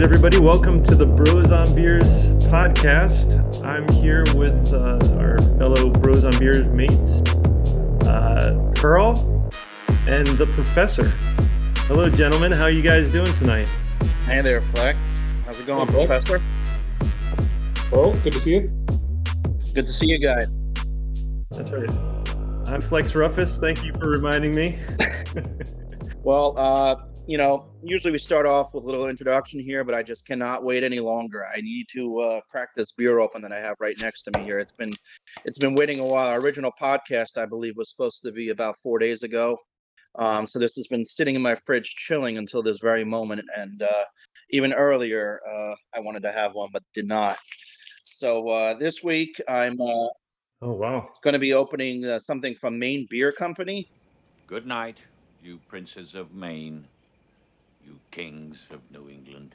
right, everybody, welcome to the Bros on Beers podcast. I'm here with uh, our fellow Bros on Beers mates, uh, Pearl and the Professor. Hello, gentlemen. How are you guys doing tonight? Hey there, Flex. How's it going, Hey, Flex. Professor? Well, good to see you. Good to see you guys. That's right. I'm Flex Ruffus. Thank you for reminding me. Well, uh, you know, usually we start off with a little introduction here, but I just cannot wait any longer. I need to uh, crack this beer open that I have right next to me here. It's been it's been waiting a while. Our original podcast, I believe, was supposed to be about four days ago. Um, so this has been sitting in my fridge chilling until this very moment, and uh, even earlier, uh, I wanted to have one but did not. So uh, this week, I'm uh, Oh, wow. going to be opening uh, something from Maine Beer Company. Good night, you princes of Maine, you kings of New England.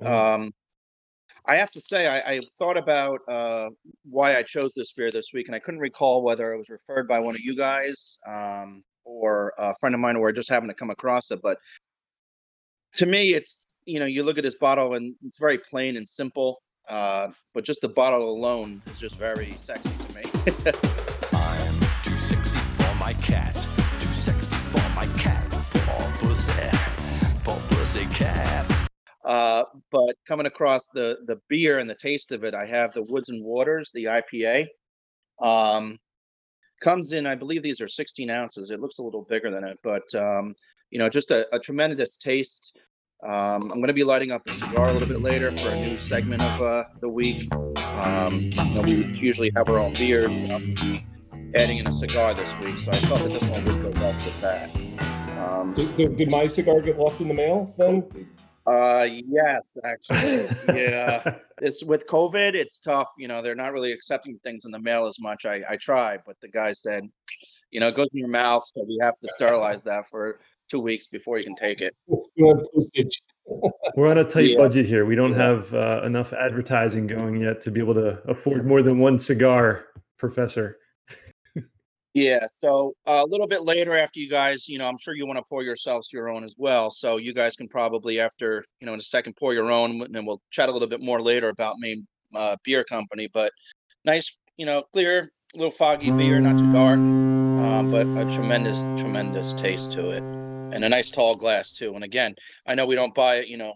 Um, I have to say, I, I thought about uh, why I chose this beer this week, and I couldn't recall whether it was referred by one of you guys um, or a friend of mine, or I just happened to come across it. But to me, it's you know, you look at this bottle and it's very plain and simple, uh, but just the bottle alone is just very sexy to me. I'm too sexy for my cat. Too sexy for my cat. Poor pussy. Uh, but coming across the the beer and the taste of it, I have the Woods and Waters, the IPA. Um, comes in, I believe these are 16 ounces. It looks a little bigger than it, but um, you know, just a, a tremendous taste. Um, I'm going to be lighting up a cigar a little bit later for a new segment of uh, the week. Um, you know, we usually have our own beer. Adding in a cigar this week, so I thought that this one would go well with that. Um, Did, did, did my cigar get lost in the mail then? uh, yes, actually, yeah. This with COVID, it's tough. You know, they're not really accepting things in the mail as much. I I tried, but the guy said, you know, it goes in your mouth, so we have to sterilize that for two weeks before you can take it. You had postage. We're on a tight Yeah. budget here. We don't Yeah. have uh, enough advertising going yet to be able to afford more than one cigar, Professor. Yeah. So uh, a little bit later, after you guys, you know, I'm sure you want to pour yourselves your own as well. So you guys can probably, after you know, in a second, pour your own, and then we'll chat a little bit more later about Maine uh, Beer Company. But nice, you know, clear, little foggy beer, not too dark, um, but a tremendous, tremendous taste to it, and a nice tall glass too. And again, I know we don't buy it, you know,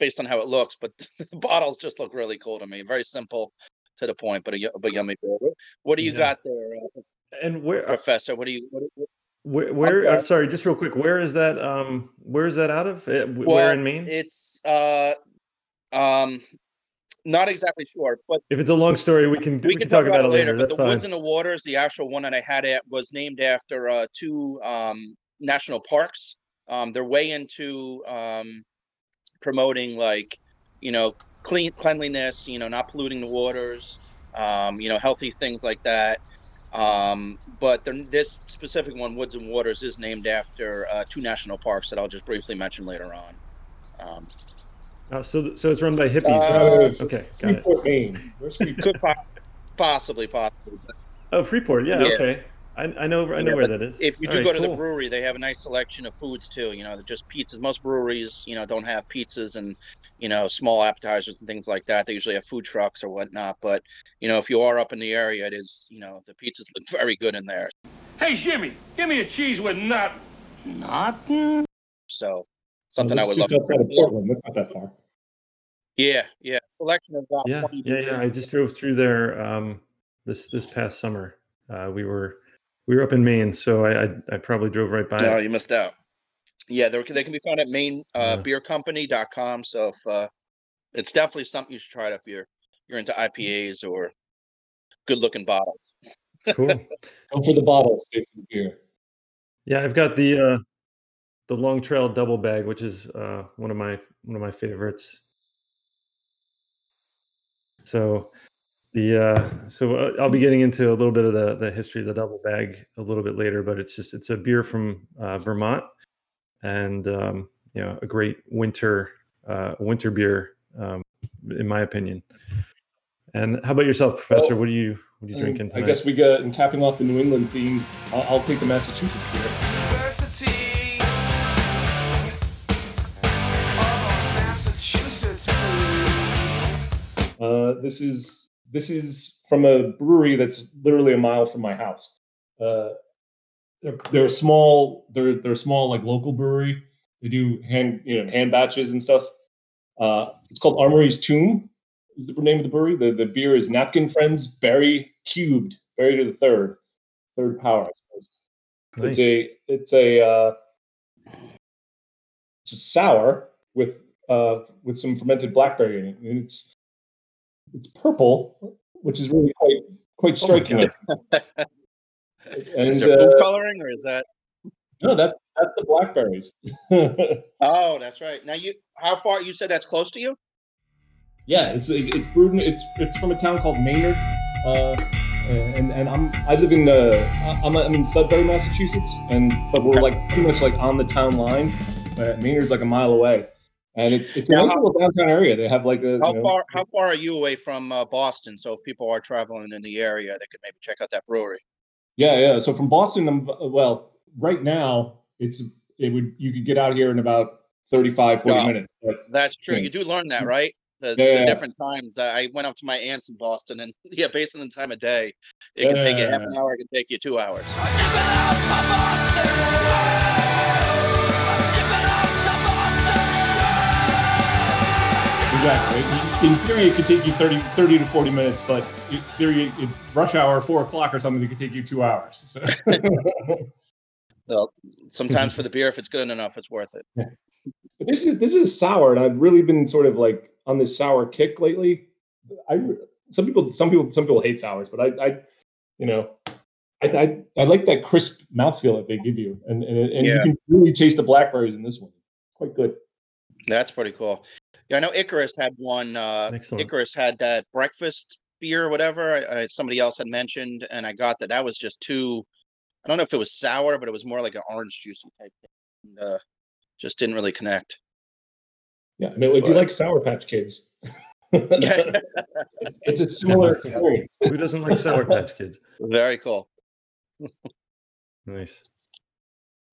based on how it looks, but the bottles just look really cool to me. Very simple, to the point, but a, but yummy beer. What- do you Yeah. got there, uh, And where, Professor? What do you? What, what- where, where sorry. uh, sorry, just real quick, where is that? Um, where is that out of? Uh, wh- Well, where in Maine? It's uh, um, not exactly sure, but if it's a long story, we can we, can talk, about, it later. But the fine. Woods and the Waters, the actual one that I had at was named after uh, two um, national parks. Um, they're way into um, promoting like you know clean cleanliness, you know, not polluting the waters, um, you know, healthy things like that. Um, but they're- this specific one, Woods and Waters, is named after uh, two national parks that I'll just briefly mention later on. Um, Oh, so, th- so it's run by hippies. Uh, Uh, okay, got it. Freeport, Maine. Where's Freeport? could possibly, possibly. but Oh, Freeport. Yeah, Yeah. okay. I, I know. I know Yeah, where that is. If you All do right, go to the brewery, they have a nice selection of foods too. You know, just pizzas. Most breweries, you know, don't have pizzas and you know small appetizers and things like that. They usually have food trucks or whatnot. But you know, if you are up in the area, it is you know the pizzas look very good in there. Hey, Jimmy, give me a cheese with nut. Nothing. So something I would just love. outside of Portland. That's not that far. Yeah, yeah. Selection of about Yeah, yeah, yeah. I just drove through there um, this this past summer. Uh, we were we were up in Maine, so I I, I probably drove right by. No, it. you missed out. Yeah, they're, they can be found at maine uh, Yeah. beercompany.com. So if uh, it's definitely something you should try it if you're you're into IPAs or good looking bottles. Cool. Go for the bottles. stay for the beer. Yeah, I've got the uh, the Long Trail Double Bag, which is uh, one of my one of my favorites. So the uh, so uh, I'll be getting into a little bit of the the history of the Double Bag a little bit later, but it's just it's a beer from uh, Vermont, and um, you know a great winter uh, winter beer um, in my opinion. And how about yourself, Professor? Well, what are you what are you Um, drinking I guess we got, and capping off the New England theme, I'll, I'll take the Massachusetts beer. University this is this is from a brewery that's literally a mile from my house. Uh, they're, they're small. They're they're small like local brewery. They do hand you know hand batches and stuff. Uh, it's called Amory's Tomb. Is the name of the brewery? The the beer is Napkin Friends Berry Cubed, Berry to the third, third power. I suppose. It's a it's a uh, it's a sour with uh, with some fermented blackberry in it, and it's it's purple, which is really quite quite Oh striking. God. and Is there food uh, coloring or is that? no, that's that's the blackberries. Oh, that's right. Now you, how far? You said that's close to you. yeah, it's, it's it's brewed. in- It's it's from a town called Maynard, uh, and and I'm I live in uh I'm I'm in Sudbury, Massachusetts, and but we're like pretty much like on the town line. Uh, Maynard's like a mile away, and it's it's a Now, nice little downtown area. They have like a How you know, far? How far are you away from uh, Boston? So if people are traveling in the area, they could maybe check out that brewery. Yeah, yeah. So from Boston, I'm well, right now it's it would you could get out here in about 35, 40 Wow. minutes. But That's true. Yeah. You do learn that, right? The, Yeah, the yeah, yeah. different times. I I went up to my aunts in Boston, and yeah, based on the time of day, it can take you half an hour. It can take you two hours. exactly. In theory, it could take you 30, 30 to 40 minutes, but in theory, in rush hour, four o'clock or something, it could take you two hours. So So sometimes for the beer, if it's good enough, it's worth it. But this is this is sour, and I've really been sort of like on this sour kick lately. I some people some people some people hate sours, but I I you know I I, I like that crisp mouthfeel that they give you, and and, and you can really taste the blackberries in this one. Quite good. That's pretty cool. Yeah, I know Icarus had one. Uh, Excellent. Icarus had that breakfast beer, or whatever. I, I, somebody else had mentioned, and I got that. That was just too. I don't know if it was sour, but it was more like an orange juicy type. Thing. And, uh, just didn't really connect. Yeah, I mean, if you like Sour Patch Kids, Yeah, it's, it's a similar experience. Who doesn't like Sour Patch Kids? very cool. Nice.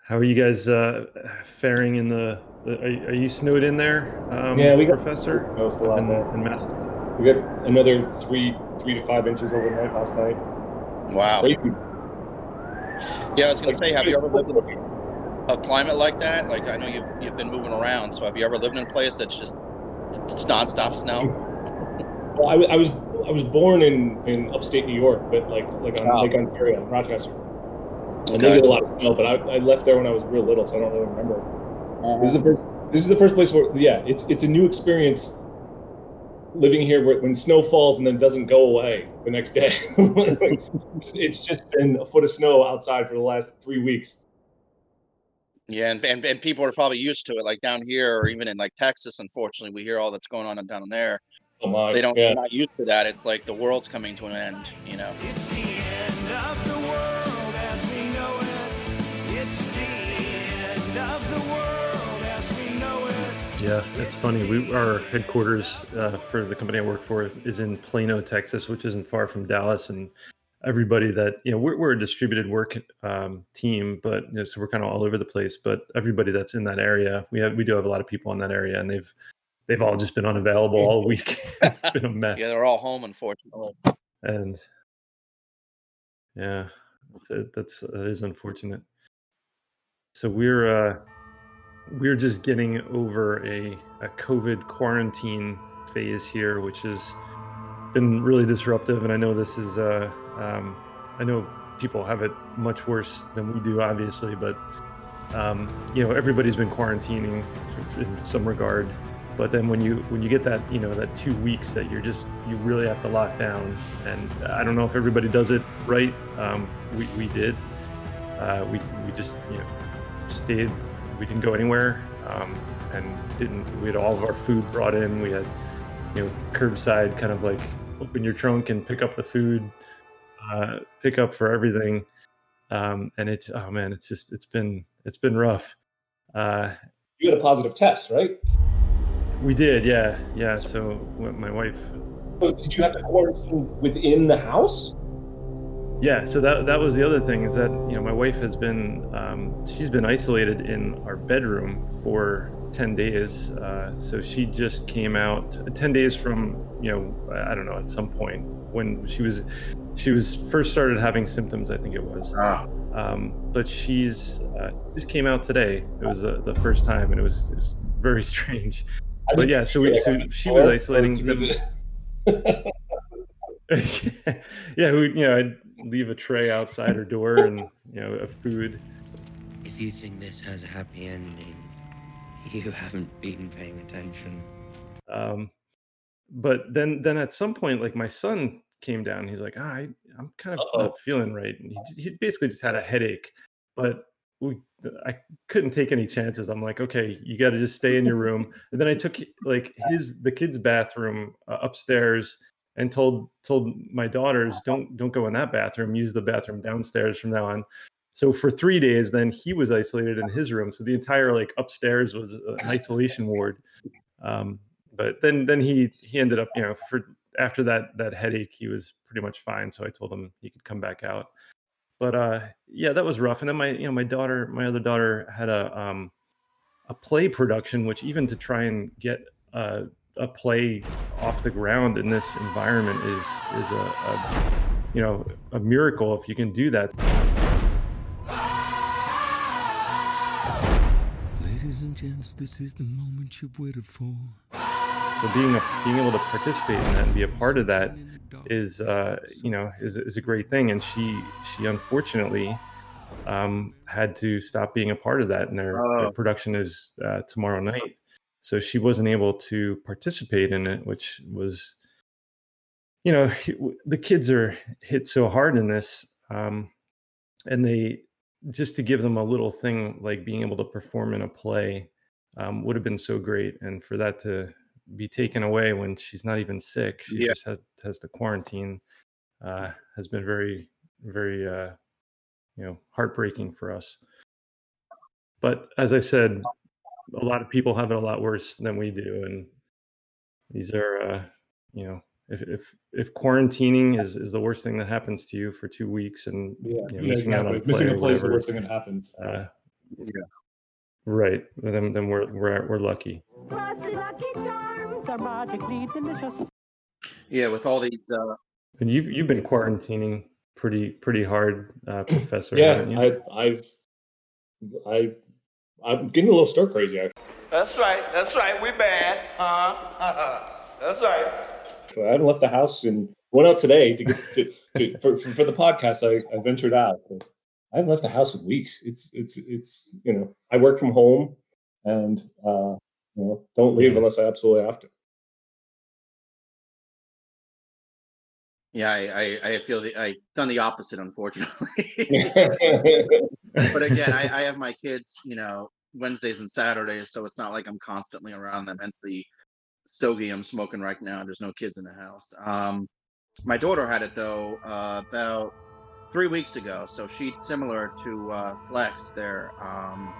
How are you guys uh, faring in the? the are, you- are you snowed in there, um, Yeah, we got- professor No, still out in, in Massachusetts? We got another three three to five inches overnight last night. Wow. Yeah, I was gonna say, have you ever lived in a climate like that? Like, I know you've you've been moving around. So, have you ever lived in a place that's just it's nonstop snow? Well, I, w- I was I was born in, in upstate New York, but like like on Wow. Lake Ontario, in Rochester, and they Okay. get a lot of snow. But I, I left there when I was real little, so I don't really remember. Uh-huh. This is the first. This is the first place where yeah, it's it's a new experience living here where, when snow falls and then doesn't go away the next day. it's, it's just been a foot of snow outside for the last three weeks. Yeah, and, and and people are probably used to it. Like down here, or even in like Texas, unfortunately, we hear all that's going on down there. Oh my! They don't. Yeah. They're not used to that. It's like the world's coming to an end. You know. Yeah, it's funny. We our headquarters uh, for the company I work for is in Plano, Texas, which isn't far from Dallas. And everybody that you know, we're, we're a distributed work um, team, but you know, so we're kind of all over the place. But everybody that's in that area, we have we do have a lot of people in that area, and they've they've all just been unavailable all week. it's been a mess. Yeah, they're all home, unfortunately. and yeah that's it. that's that is unfortunate so we're uh we're just getting over a a covid quarantine phase here which has been really disruptive. And i know this is uh um i know people have it much worse than we do obviously but um you know everybody's been quarantining in some regard. But then when you when you get that you know that two weeks that you're just you really have to lock down. And i don't know if everybody does it right. Um, we, we did. Uh, we, we just you know stayed we didn't go anywhere um, and didn't we had all of our food brought in we had you know curbside kind of like open your trunk and pick up the food uh, pick up for everything um, and it's oh man it's just it's been it's been rough uh, You had a positive test, right? we did, yeah, yeah. So my wife, So did you have to quarantine within the house? Yeah. So that that was the other thing is that you know my wife has been um, she's been isolated in our bedroom for 10 days. Uh, so she just came out 10 days from, you know, I don't know, at some point when she was, she was first started having symptoms, I think it was. Ah. Um, but she's uh, just came out today. It was uh, the first time, and it was, it was very strange. But yeah, so, we, so she was isolating. them- yeah, who you know, I'd leave a tray outside her door and you know, a food. If you think this has a happy ending, you haven't been paying attention. Um, but then, then at some point, like my son came down. He's like, ah, I, I'm kind of not feeling right. And he, he basically just had a headache, but we, I couldn't take any chances. I'm like, okay, you got to just stay in your room. And then I took like his the kids' bathroom uh, upstairs and told told my daughters don't don't go in that bathroom. Use the bathroom downstairs from now on. So for three days, then he was isolated in his room. So the entire like upstairs was an isolation ward. Um, but then then he he ended up you know for after that that headache he was pretty much fine. So I told him he could come back out. But uh, yeah, that was rough. And then my you know my daughter my other daughter had a um, a play production, which even to try and get a, a play off the ground in this environment is is a, a you know a miracle if you can do that. Ladies and gents, this is the moment you've waited for. So being a, being able to participate in that and be a part of that is uh, you know is, is a great thing. And she she unfortunately um, had to stop being a part of that, and their, their Oh. production is uh, tomorrow night. So she wasn't able to participate in it, which was you know the kids are hit so hard in this, um, and they just to give them a little thing like being able to perform in a play um, would have been so great, and for that to be taken away when she's not even sick, she Yeah. just has, has to quarantine, uh, has been very, very, uh, you know, heartbreaking for us. But as I said, a lot of people have it a lot worse than we do, and these are, uh, you know, if if if quarantining is is the worst thing that happens to you for two weeks and yeah, you know, yeah, missing out on exactly. Missing a or play is the whatever, worst thing that happens. uh, Yeah. right? Then then we're we're we're lucky. Frosty Lucky Charms are magically delicious. Yeah, with all these uh, And you've you've been quarantining pretty pretty hard, uh, Professor. yeah, haven't you? I, I've, I, I'm getting a little stir crazy. Actually, That's right. That's right. We're bad. Huh? That's right. I haven't left the house and went out today to get to, to for, for, for the podcast. I, I ventured out. But I haven't left the house in weeks. It's it's it's you know I work from home and uh, you know don't leave Yeah. unless I absolutely have to. yeah, I, I, I feel the I've done the opposite, unfortunately. but again, I, I have my kids, you know, Wednesdays and Saturdays, so it's not like I'm constantly around them. Hence the stogie I'm smoking right now. There's no kids in the house. Um, my daughter had it though uh, about three weeks ago, so she's similar to uh, Flex there. Um,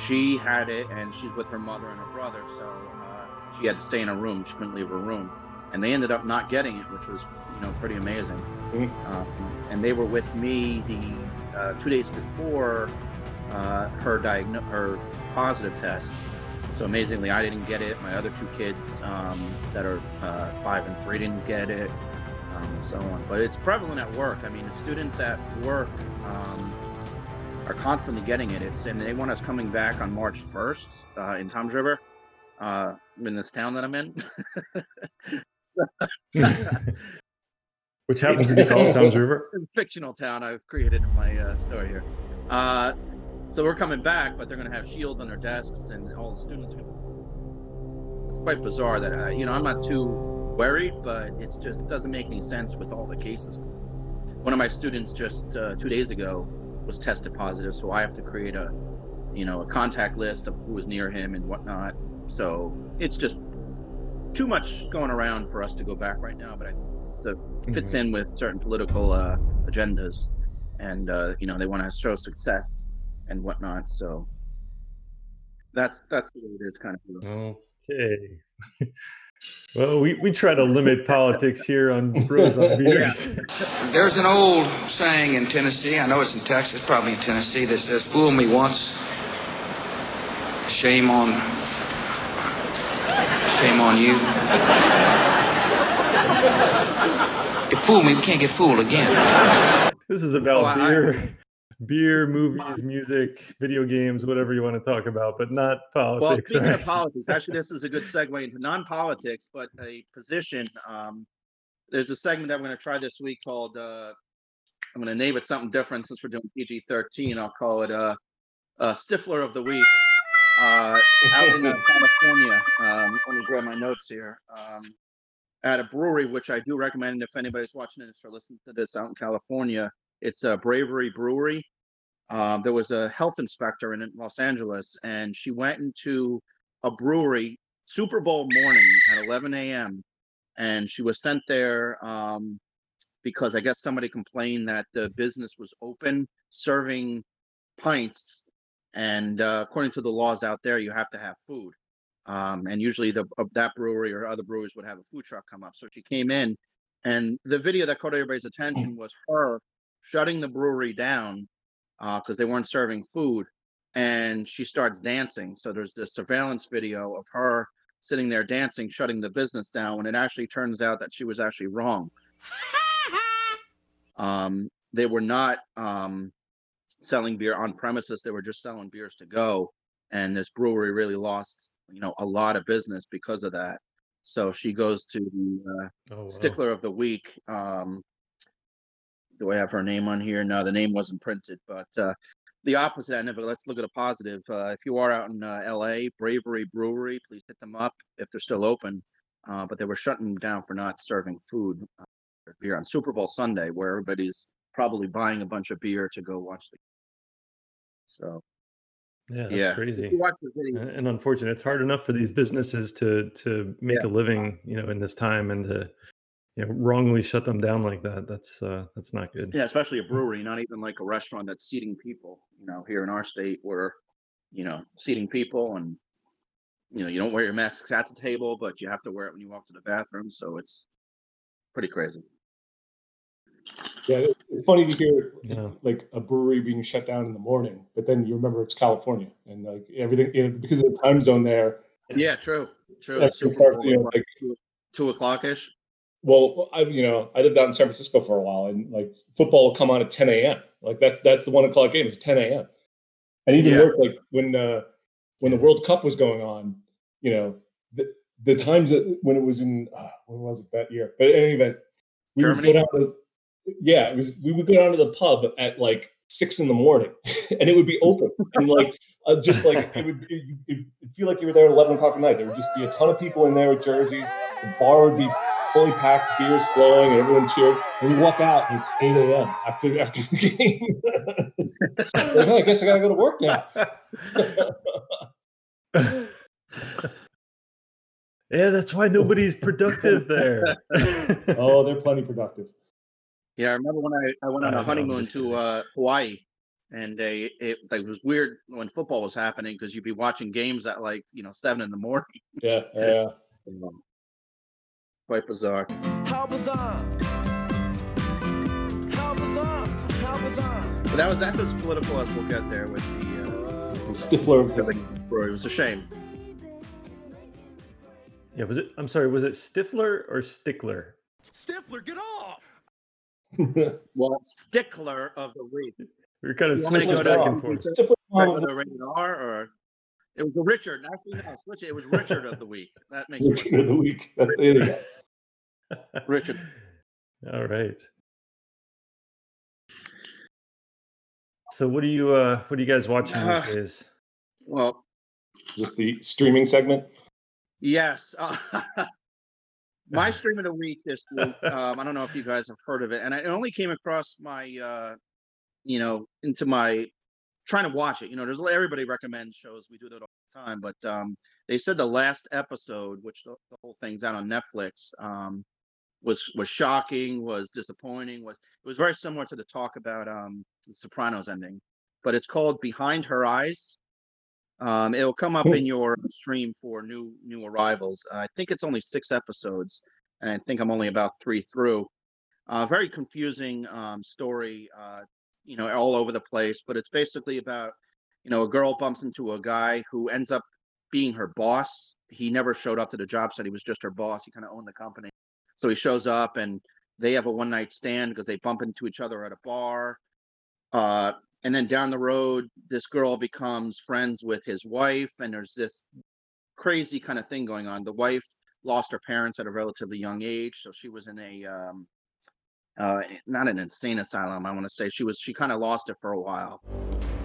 she had it, and she's with her mother and her brother, so uh, she had to stay in her room. She couldn't leave her room, and they ended up not getting it, which was you know pretty amazing. Mhm. Um, and they were with me the uh, two days before uh, her diagno- her positive test. So amazingly, I didn't get it. My other two kids um, that are uh, five and three didn't get it, um, and so on. But it's prevalent at work. I mean, the students at work um, are constantly getting it. It's and they want us coming back on March first uh, in Tom's River, uh, in this town that I'm in. Which happens to be called Tom's River. it's a fictional town I've created in my uh, story here. Uh, so we're coming back, but they're going to have shields on their desks, and all the students. It's quite bizarre that uh, you know I'm not too worried, but it just doesn't make any sense with all the cases. One of my students just uh, two days ago was tested positive, so I have to create a you know a contact list of who was near him and whatnot. So it's just too much going around for us to go back right now, but I it fits in with certain political uh, agendas, and uh, you know they want to show success and whatnot. So that's that's the way it is, kind of. Okay. Well, we, we try to limit politics here on Bros on Beers. There's an old saying in Tennessee, I know it's in Texas, probably in Tennessee, that says, Fool me once, shame on Shame on you. You fooled me. We can't get fooled again. This is about Oh, I- beer, beer, movies, music, video games, whatever you want to talk about, but not politics. Well, politics. speaking of politics, actually, this is a good segue into non-politics, but a position. Um, there's a segment that I'm going to try this week called. Uh, I'm going to name it something different since we're doing PG-13. I'll call it uh, uh, Stifler of the Week. Uh, out in uh, California. Um, let me grab my notes here. Um, at a brewery, which I do recommend if anybody's watching this or listening to this out in California. It's a Bravery Brewery. Um, there was a health inspector in Los Angeles, and she went into a brewery Super Bowl morning at 11 a.m. and she was sent there um, because I guess somebody complained that the business was open serving pints, and uh, according to the laws out there, you have to have food. Um, and usually, the that brewery or other breweries would have a food truck come up. So she came in, and the video that caught everybody's attention was her shutting the brewery down because they weren't serving food and she starts dancing. So there's this surveillance video of her sitting there dancing shutting the business down when it actually turns out that she was actually wrong. Um, they were not um, selling beer on premises they were just selling beers to go and this brewery really lost you know a lot of business because of that so she goes to the uh, Oh, wow. stickler of the week um, do I have her name on here? No, the name wasn't printed, but uh, the opposite end of it. Let's look at a positive. Uh, if you are out in uh, LA, Bravery Brewery, please hit them up if they're still open. Uh, but they were shutting them down for not serving food uh, beer on Super Bowl Sunday, where everybody's probably buying a bunch of beer to go watch the. So Yeah, that's yeah, crazy. watch the video, And unfortunate, it's hard enough for these businesses to to make Yeah. a living, you know, in this time, and to you know wrongly shut them down like that. That's uh, that's not good. yeah, especially a brewery, not even like a restaurant that's seating people. You know, here in our state, where you know seating people and you know you don't wear your masks at the table, but you have to wear it when you walk to the bathroom. So it's pretty crazy. Yeah, it's funny to hear Yeah. like a brewery being shut down in the morning, but then you remember it's California and like everything you know, because of the time zone there. Yeah, true, true. everything Super starts, you know, like two, two o'clock ish. well, I you know I lived out in San Francisco for a while, and like football will come on at 10 a.m. Like that's that's the one o'clock game. It's 10 a.m. And even Yeah. work like when uh, when the World Cup was going on, you know the the times that, when it was in uh, when was it that year? But in any event, we Germany? would go down to yeah, it was we would go down to the pub at like six in the morning, and it would be open and like uh, just like it would it, it, it'd feel like you were there at eleven o'clock at night. There would just be a ton of people in there with jerseys. The bar would be fully packed, beers flowing, and everyone cheered. And we walk out, and it's eight a.m. after after the game. like, oh, I guess I gotta go to work now. yeah, that's why nobody's productive there. oh, they're plenty productive. Yeah, I remember when I, I went on I know, a I'm honeymoon to uh, Hawaii, and they it, like, it was weird when football was happening because you'd be watching games at like you know seven in the morning. Yeah, yeah. Quite bizarre. How bizarre. How bizarre. How bizarre. But that was that's as political as we'll get there with the. Uh, The Stifler of the It was a shame. yeah, was it? I'm sorry, was it Stifler or Stickler? Stifler, get off! Well, stickler of the week. We're kind of You want switching back and forth. Stifler of Regular the rated R or it was a Richard. Actually, no, switch it. It was Richard of the week. That makes more Richard of the week. That's there you go. Richard. All right. So what do you uh what are you guys watching Uh, these days? Well, Just the streaming segment. yes. Uh, my stream of the week this week. Um, I don't know if you guys have heard of it, and I only came across my, uh, you know, into my trying to watch it. You know, there's everybody recommends shows. We do that all the time, but um, they said the last episode, which the, the whole thing's out on Netflix, um, was was shocking, was disappointing, was it was very similar to the talk about um, the Sopranos ending, but it's called Behind Her Eyes. Um, it'll come up in your stream for new new arrivals. I think it's only six episodes, and I think I'm only about three through. Uh, very confusing um, story, uh, you know, all over the place. But it's basically about, you know, a girl bumps into a guy who ends up being her boss, he never showed up to the job site. He was just her boss. He kind of owned the company. So he shows up and they have a one night stand because they bump into each other at a bar. Uh, and then down the road, this girl becomes friends with his wife, and there's this crazy kind of thing going on. The wife lost her parents at a relatively young age, so she was in a um, uh, not an insane asylum. I want to say she was. She kind of lost it for a while.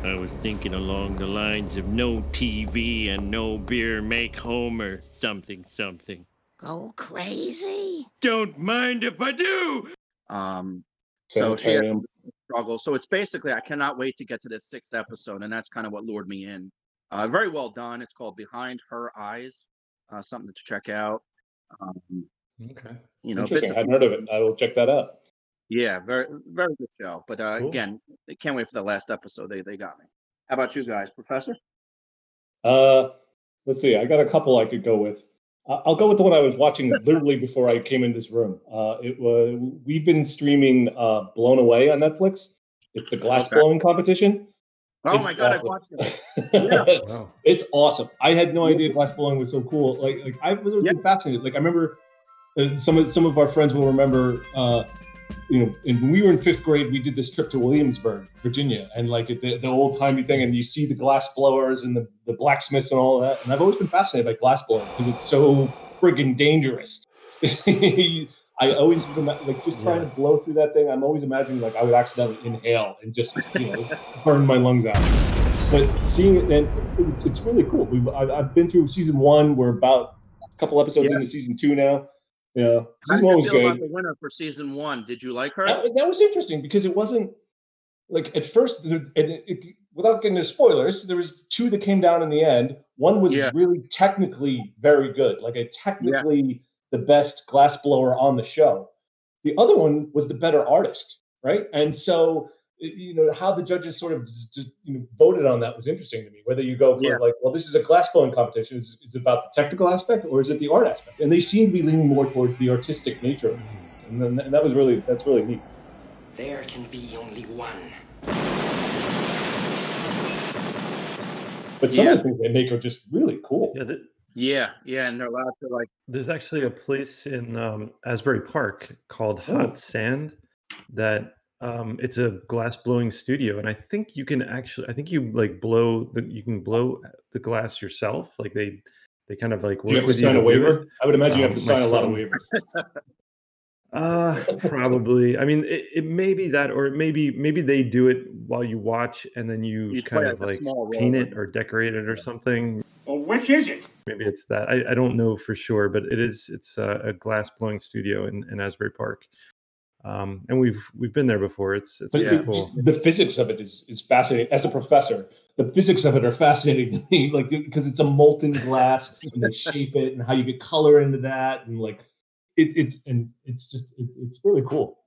I was thinking along the lines of no TV and no beer make Homer something something. Go crazy? Don't mind if I do. Um, so she had Sanitarium. Struggle. So it's basically I cannot wait to get to this sixth episode, and that's kind of what lured me in. Uh, very well done. It's called Behind Her Eyes. Uh, something to check out. Um, Okay. you know, Interesting. of I hadn't heard of it. I will check that out. Yeah, very very good show. But uh, Cool. again, I can't wait for the last episode. They they got me. How about you guys, Professor? Uh, let's see. I got a couple I could go with. I- I'll go with the one I was watching literally before I came in this room. Uh, it was we've been streaming uh, "Blown Away" on Netflix. It's the glass Okay. blowing competition. Oh It's my god, I awesome. watched it. Wow. it's awesome. I had no idea glass blowing was so cool. Like, like I was really Yeah. fascinated. Like, I remember uh, some of some of our friends will remember. You know, and when we were in fifth grade, we did this trip to Williamsburg, Virginia, and like the, the old timey thing, and you see the glass blowers and the, the blacksmiths and all that. And I've always been fascinated by glass blowing because it's so friggin' dangerous. I always like just trying to blow through that thing. I'm always imagining like I would accidentally inhale and just you know burn my lungs out. But seeing it, and it, it's really cool. We've I've, I've been through season one. We're about a couple episodes Yeah. into season two now. Yeah, How season one was good. about the winner for season one? Did you like her? That, that was interesting because it wasn't like at first, there- it, it, without getting into spoilers, there was two that came down in the end. One was Yeah. really technically very good, like a technically the best glass blower on the show. The other one was the better artist, right? And so, y- you know, how the judges sort of just, just, you know voted on that was interesting to me. Whether you go for Yeah. like, well, this is a glass blowing competition, is, is about the technical aspect or is it the art aspect? And they seem to be leaning more towards the artistic nature of it. And, then, and that was really that's really neat. There can be only one. But some Yeah. of the things they make are just really cool. Yeah. Th- Yeah, yeah, and they're allowed to like. there's actually a place in um, Asbury Park called Hot Oh. Sand that um, it's a glass blowing studio, and I think you can actually, I think you like blow the, you can blow the glass yourself. Like they, they kind of like Do you have work to with you sign a waiver? I would imagine you have Um, to my sign a lot of waivers. Uh, probably. I mean, it, it may be that, or maybe maybe they do it while you watch, and then you You kind of like, a like small paint it or decorate it or something. Well, which is it? Maybe it's that. I, I don't know for sure, but it is. It's a, a glass blowing studio in, in Asbury Park, um, and we've we've been there before. It's it's But pretty it- cool. the physics of it is is fascinating. As a professor, the physics of it are fascinating to me. Like because it's a molten glass and they shape it and how you get color into that and like it, it's and it's just it, it's really cool.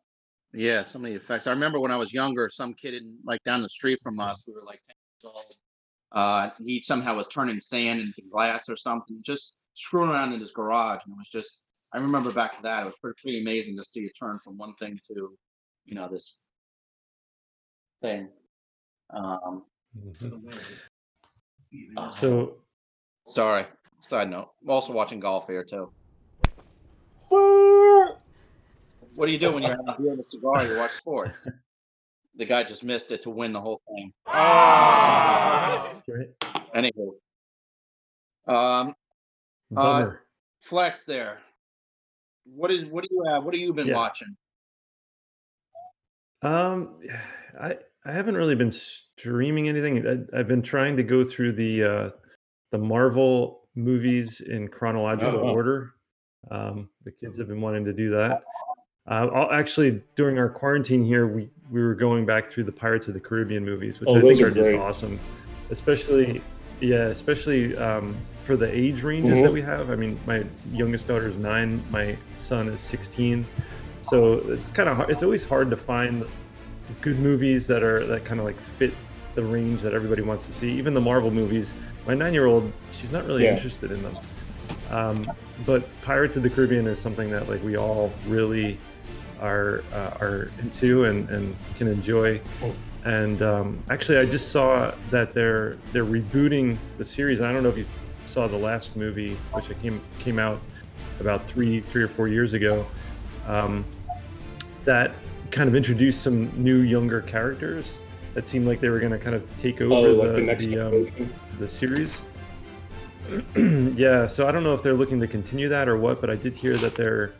Yeah, some of the effects. I remember when I was younger, some kid in like down the street from us, we were like 10 years old. Uh, he somehow was turning sand into glass or something, just screwing around in his garage, and it was just. I remember back to that. It was pretty, pretty amazing to see it turn from one thing to, you know, this thing. Um, Mhm. uh, So sorry. Side note. I'm also watching golf here too. What do you do when you're having a beer and a cigar? You watch sports. The guy just missed it to win the whole thing. right, Anywho, um, bummer. Flex there. What is what do you have? What have you been Yeah. watching? Um, I I haven't really been streaming anything. I, I've been trying to go through the uh, the Marvel movies in chronological Oh, order. Um, the kids have been wanting to do that. Uh, I'll, actually, during our quarantine here, we we were going back through the Pirates of the Caribbean movies, which Oh, I those think are are just great. awesome. Especially, yeah, especially um, for the age ranges Mhm. that we have. I mean, my youngest daughter is nine, my son is sixteen, so it's kind of hard. it's always hard to find good movies that are that kind of like fit the range that everybody wants to see. Even the Marvel movies, my nine-year-old, she's not really Yeah. interested in them. Um, but Pirates of the Caribbean is something that like we all really are uh, are into and, and can enjoy. And um, actually, I just saw that they're they're rebooting the series. I don't know if you saw the last movie, which I came came out about three three or four years ago, um, that kind of introduced some new younger characters that seemed like they were going to kind of take over Oh, like the the next the, um, the series. yeah, so I don't know if they're looking to continue that or what, but I did hear that they're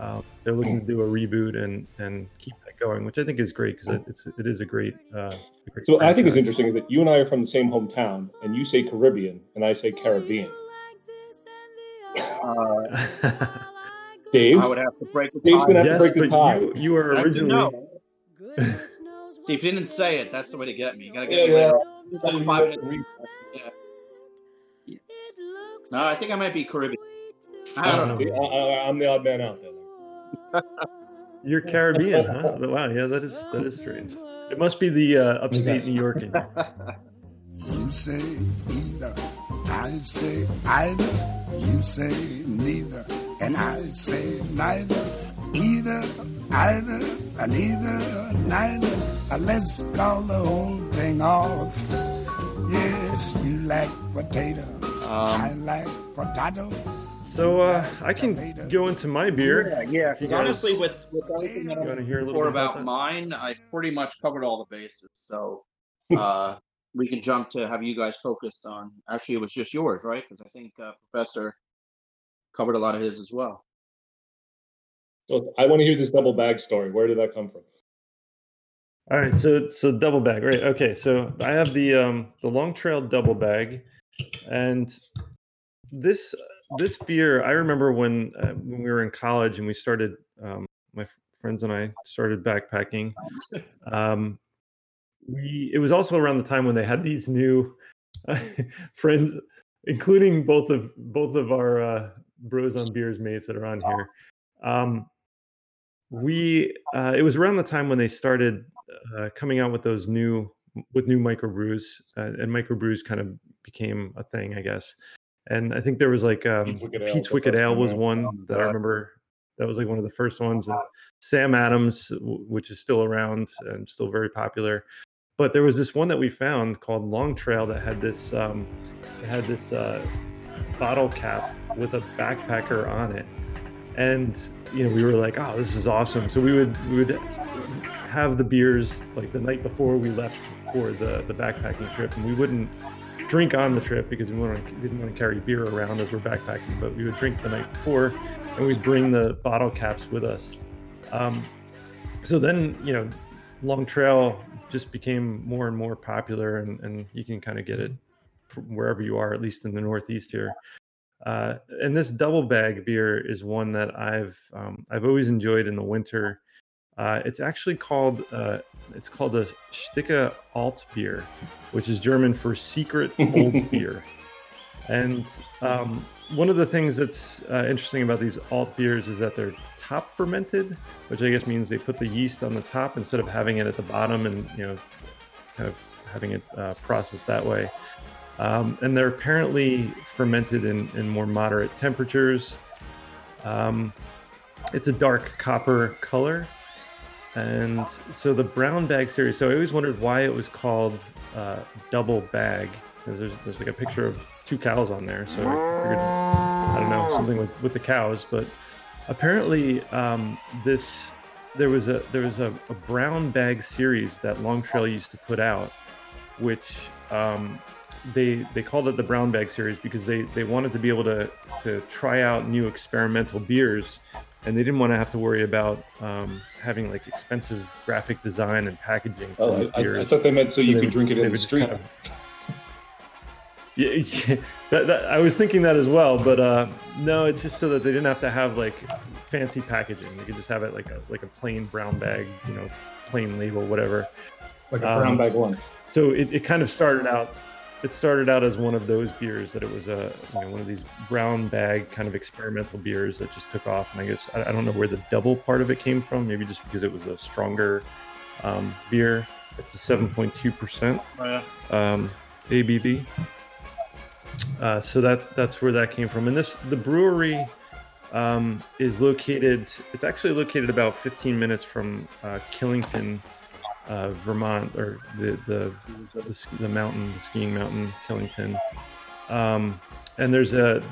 uh, they're looking to do a reboot and and keep going, which I think is great because it, it's it is a great. Uh, a great So I think it's interesting is that you and I are from the same hometown, and you say Caribbean, and I say Caribbean. Dave, I would have to break the Dave's tie. gonna have to break the tie. You, you are originally. no. See, if you didn't say it, that's the way to get me. You gotta Yeah, get me yeah. later. About five minutes. Yeah. No, I think I might be Caribbean. I don't know. See, I, I, I'm the odd man out there. You're Caribbean, huh? Wow, yeah, that is that is strange. It must be the uh, upstate New York in you. You say either, I say either. You say neither, and I say neither. Either, either, and either, neither. Uh, Let's call the whole thing off. Yes, you like potato. I like potato. So uh, I can go into my beer. Yeah, yeah. if you 'cause guys- honestly, with with everything that You I wanna hear a little before about about mine, I pretty much covered all the bases. So uh, we can jump to have you guys focus on. Actually, it was just yours, right? Because I think uh, Professor covered a lot of his as well. So I want to hear this double bag story. Where did that come from? All right, so so double bag, right? Okay, so I have the um the Long Trail double bag, and this this beer I remember when uh, when we were in college and we started um, my friends and I started backpacking. Um, we it was also around the time when they had these new friends, including both of both of our uh, bros on beers mates that are on here. Um, we uh, it was around the time when they started uh, coming out with those new with new microbrews uh, and microbrews kind of became a thing i guess and i think there was like um, Pete's Wicked Ale pete's was wicked ale one, was one Oh that i remember. That was like one of the first ones and sam adams which is still around and still very popular. But there was this one that we found called long trail that had this um, had this uh, bottle cap with a backpacker on it. And you know we were like oh this is awesome. So we would we would have the beers like the night before we left for the the backpacking trip and we wouldn't drink on the trip because we didn't want to carry beer around as we're backpacking but we would drink the night before and we'd bring the bottle caps with us um, so then you know long trail just became more and more popular and, and you can kind of get it wherever you are at least in the northeast here uh, and this double bag beer is one that I've um, I've always enjoyed in the winter. Uh, it's actually called uh, it's called a Sticke Alt beer, which is German for secret old beer. And um, one of the things that's uh, interesting about these alt beers is that they're top fermented, which I guess means they put the yeast on the top instead of having it at the bottom and you know kind of having it uh, processed that way. Um, and they're apparently fermented in, in more moderate temperatures. Um, it's a dark copper color. And so the brown bag series, so I always wondered why it was called uh, double bag. Because there's, there's like a picture of two cows on there. So I figured, I don't know, something with, with the cows. But apparently, um, this there was a there was a, a brown bag series that Long Trail used to put out, which um, they they called it the brown bag series because they they wanted to be able to to try out new experimental beers and they didn't want to have to worry about um, having like expensive graphic design and packaging for Oh, I, I, thought they meant so, you could would- drink it in the street. kind of- yeah, yeah that, that, I was thinking that as well, but uh, no, it's just so that they didn't have to have like fancy packaging. They could just have it like a like a plain brown bag, you know, plain label, whatever. Like a brown Um, bag lunch. So it, it kind of started out. It started out as one of those beers that it was a you know one of these brown bag kind of experimental beers that just took off. And I guess I, I don't know where the double part of it came from. Maybe just because it was a stronger um, beer. It's a seven point two percent Oh, um, ABV. Uh, so that that's where that came from. And this the brewery um, is located. It's actually located about 15 minutes from uh, Killington, uh, Vermont, or the the, the the mountain, the skiing mountain, Killington. Um, and there's a.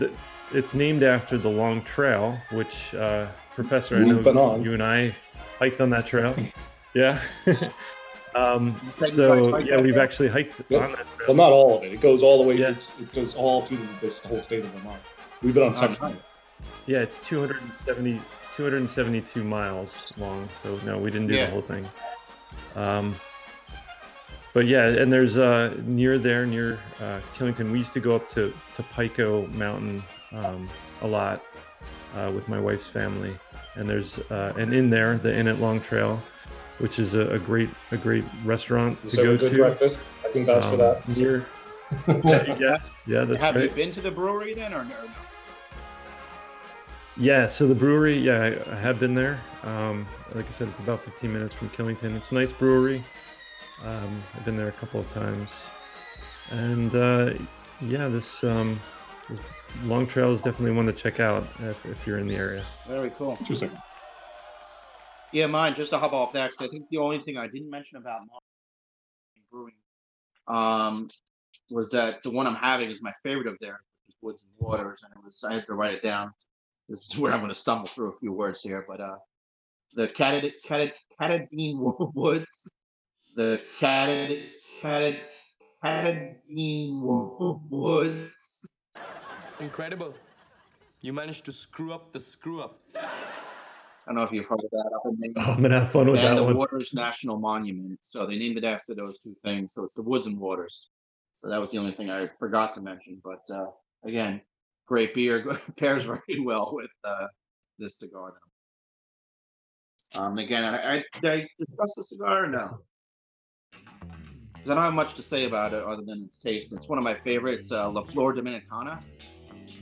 It's named after the Long Trail, which uh, Professor, I We've know been on. you and I hiked on that trail. yeah. um, You said you guys so yeah, we've trail? actually hiked Yep. on that trail. Well, not all of it. It goes all the way. Yeah. It's, it goes all through this whole state of Vermont. We've been on section. nice. Yeah, it's 270, 272 miles long. So no, we didn't do Yeah. the whole thing. Um, but yeah, and there's uh, near there, near uh, Killington, we used to go up to, to Pico Mountain um, a lot uh, with my wife's family. And there's uh, and in there, the Inn at Long Trail, which is a, a great a great restaurant to So go a good to. breakfast. I can vouch for Um, that. Near, yeah, yeah, yeah, that's Have right. you been to the brewery then, or no? Yeah, so the brewery, yeah, I, I have been there. Um, like I said, it's about 15 minutes from Killington. It's a nice brewery. Um, I've been there a couple of times, and uh, yeah, this, um, this Long Trail is definitely one to check out if, if you're in the area. Very cool. Interesting. Yeah, mine. Just to hop off that, because I think the only thing I didn't mention about Maine brewing, um, was that the one I'm having is my favorite of theirs, which is Woods and Waters, and it was I had to write it down. This is where I'm going to stumble through a few words here, but uh, the Catad Catad Katahdin Woods, the Catad Catad Katahdin Woods. Incredible. You managed to screw up the screw up. I don't know if you've heard of that up in Maine. Oh, I'm gonna have fun with and that the one. Waters National Monument. So they named it after those two things. So it's the Woods and Waters. So that was the only thing I forgot to mention. But uh, again, great beer pairs very well with uh, this cigar. Um, again, I, I did I discuss the cigar no? I don't have much to say about it other than its taste. It's one of my favorites, uh, La Flor Dominicana,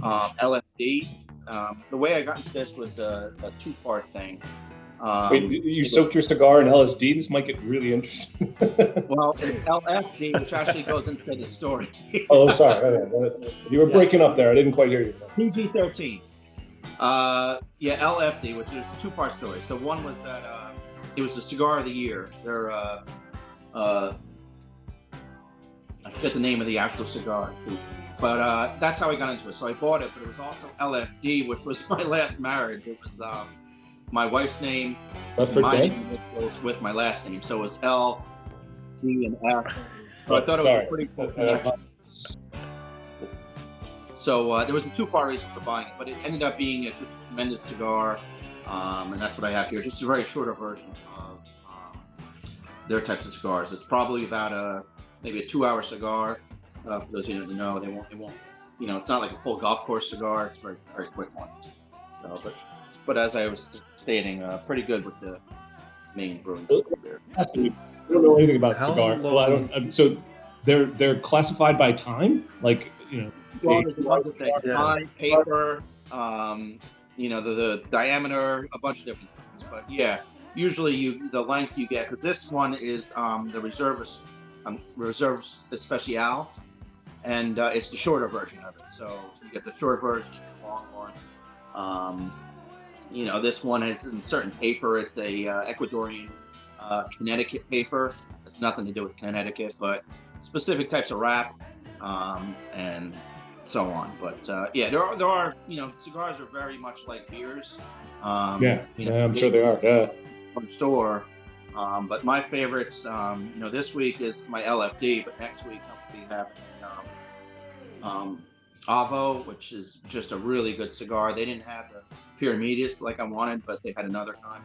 um, LFD. Um, the way I got into this was a, a two-part thing. Um, Wait, you- soaked your cigar in LSD? This might get really interesting. Well, it's LFD, which actually goes into the story. oh, I'm sorry. You were breaking up there. I didn't quite hear you. PG 13. Uh, yeah, LFD, which is a two part story. So, one was that uh, it was the cigar of the year. They're, uh, uh, I forget the name of the actual cigar, but uh, that's how I got into it. So, I bought it, but it was also LFD, which was my last marriage. It was um, my wife's name, my name was with my last name. So, it was L, D, and F. So, I thought it was a pretty cool Uh, connection. So uh, there was a two-part reason for buying it, but it ended up being a, just a tremendous cigar, um, and that's what I have here. Just a very shorter version of um, their types of cigars. It's probably about a maybe a two-hour cigar. Uh, for those of you who don't know, they won't. It won't. You know, it's not like a full golf course cigar. It's a very very quick one. So, but but as I was stating, uh, pretty good with the Maine brewing. beer. Has I don't know anything about How cigar. Well, I don't. um, So they're they're classified by time, like you know. Well, age- there's a bunch of things. Yeah. Time, paper, um, you know, the, the diameter, a bunch of different things. But yeah, usually you the length you get because this one is um, the reserves um, reserves especial, and uh, it's the shorter version of it. So you get the short version, the long one. Um, you know, this one is in certain paper. It's a uh, Ecuadorian uh, Connecticut paper. It's nothing to do with Connecticut, but specific types of wrap um, and so on. But uh, yeah, there are there are you know cigars are very much like beers. Um, Yeah, you know, yeah, I'm sure they are. Yeah. from store. Um, but my favorites, um, you know, this week is my LFD, but next week I'll be having um, um, Avo, which is just a really good cigar. They didn't have the Pyramidas like I wanted, but they had another kind.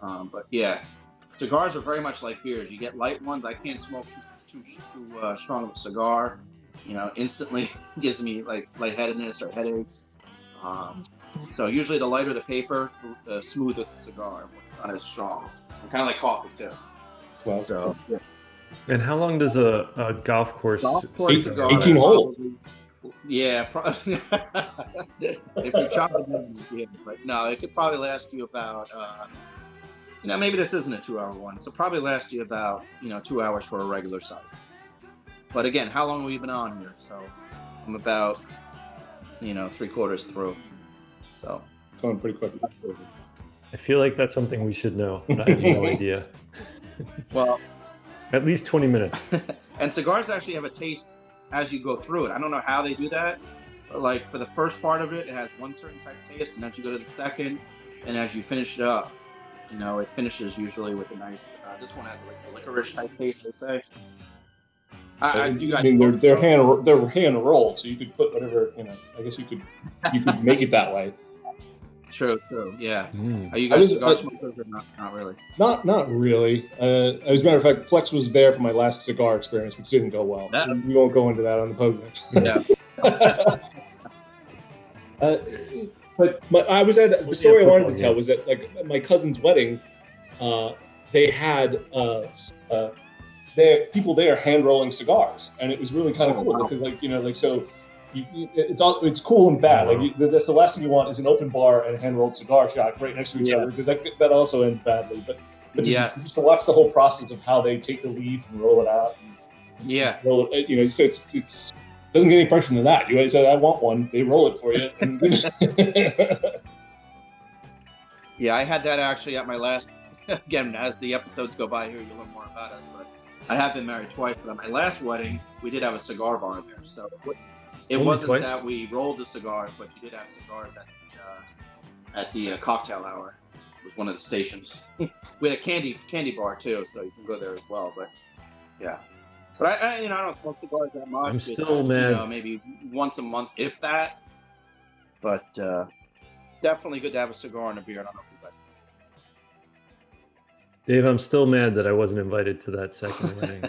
Um, but yeah, cigars are very much like beers. You get light ones. I can't smoke too too, too uh, strong of a cigar. You know, instantly gives me like lightheadedness or headaches. Um, so usually the lighter the paper, the smoother the cigar. It's not as strong. Kind of like coffee too. Well, So yeah. And how long does a, a golf course? Golf course Eight- 18 holes. probably- Yeah, pro- if you chop it down, yeah. But no, it could probably last you about, uh, you know, maybe this isn't a two-hour one, so probably last you about, you know, two hours for a regular size. But again, how long have we been on here? So I'm about, you know, three quarters through. So Going pretty quick. I feel like that's something we should know. I have no idea. well, At least 20 minutes. and cigars actually have a taste as you go through it. I don't know how they do that, But like for the first part of it, it has one certain type of taste, and as you go to the second, and as you finish it up, you know, it finishes usually with a nice. Uh, this one has like a licorice type taste, they say. I, I, I you guys mean, they're they're hand they're hand rolled, so you could put whatever you know. I guess you could you could make it that way. True, true, yeah. Mm. Are you guys was- cigar I- smokers or not? Not really. Not not really. Uh, as a matter of fact, Flex was there for my last cigar experience, which didn't go well. That- we won't go into that on the podcast. Yeah. Uh, but my, I was at the story I wanted to tell was that like at my cousin's wedding, uh, they had uh, uh, there people there hand rolling cigars, and it was really kind of Oh, cool wow. because like you know like so. You, you, it's all it's cool and bad. Like you, that's the last thing you want is an open bar and a hand rolled cigar shop right next to each Yeah. other because that, that also ends badly. But, but just, Yes. just to watch the whole process of how they take the leaf and roll it out. And Yeah. roll it, you know, so it's it's doesn't get any pressure than that. You say I want one, they roll it for you. And Yeah, I had that actually at my last. Again, as the episodes go by here, you'll learn more about us. But I have been married twice. But at my last wedding, we did have a cigar bar there. So it Only wasn't twice? that we rolled the cigars, but you did have cigars at the, uh, at the uh, cocktail hour. It was one of the stations. we had a candy candy bar too, so you can go there as well. But yeah. But I, I you know, I don't smoke cigars that much. I'm It's, still You mad. know, maybe once a month, if that. But uh, definitely good to have a cigar and a beer. I don't know if you guys. Dave, I'm still mad that I wasn't invited to that second wedding.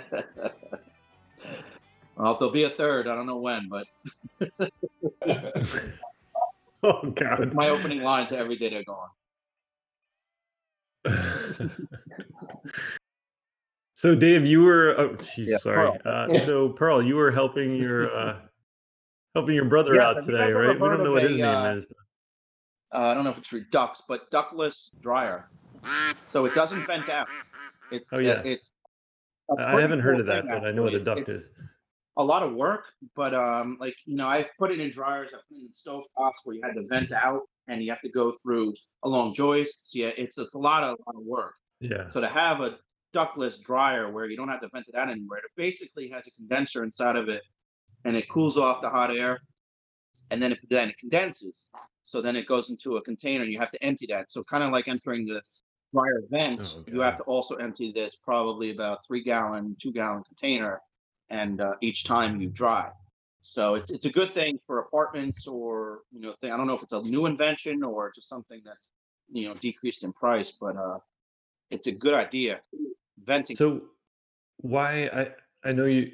Well, if there'll be a third, I don't know when, but oh God! it's my opening line to every day they're gone. So, Dave, you were. Oh, geez, Yeah, sorry. Pearl. Uh, so, Pearl, you were helping your uh, helping your brother Yes, out today, right? We don't know of what a, his name uh, is. Uh, I don't know if it's for ducks, but ductless dryer. So it doesn't vent out. It's Oh, yeah. it's. a I pretty haven't heard of that, but I know what a actually. duct It's- is. A lot of work, but um, like you know, I put it in dryers, I put it in stove tops where you had to vent out, and you have to go through along joists. Yeah, it's it's a lot of, a lot of work. Yeah. So to have a ductless dryer where you don't have to vent it out anywhere, it basically has a condenser inside of it, and it cools off the hot air, and then it then it condenses. So then it goes into a container, and you have to empty that. So kind of like entering the dryer vent, Oh, you have to also empty this probably about three gallon, two gallon container, and uh, each time you dry. So it's it's a good thing for apartments or you know thing. I don't know if it's a new invention or just something that's you know decreased in price, but uh, it's a good idea. Venting. So, why I I know you.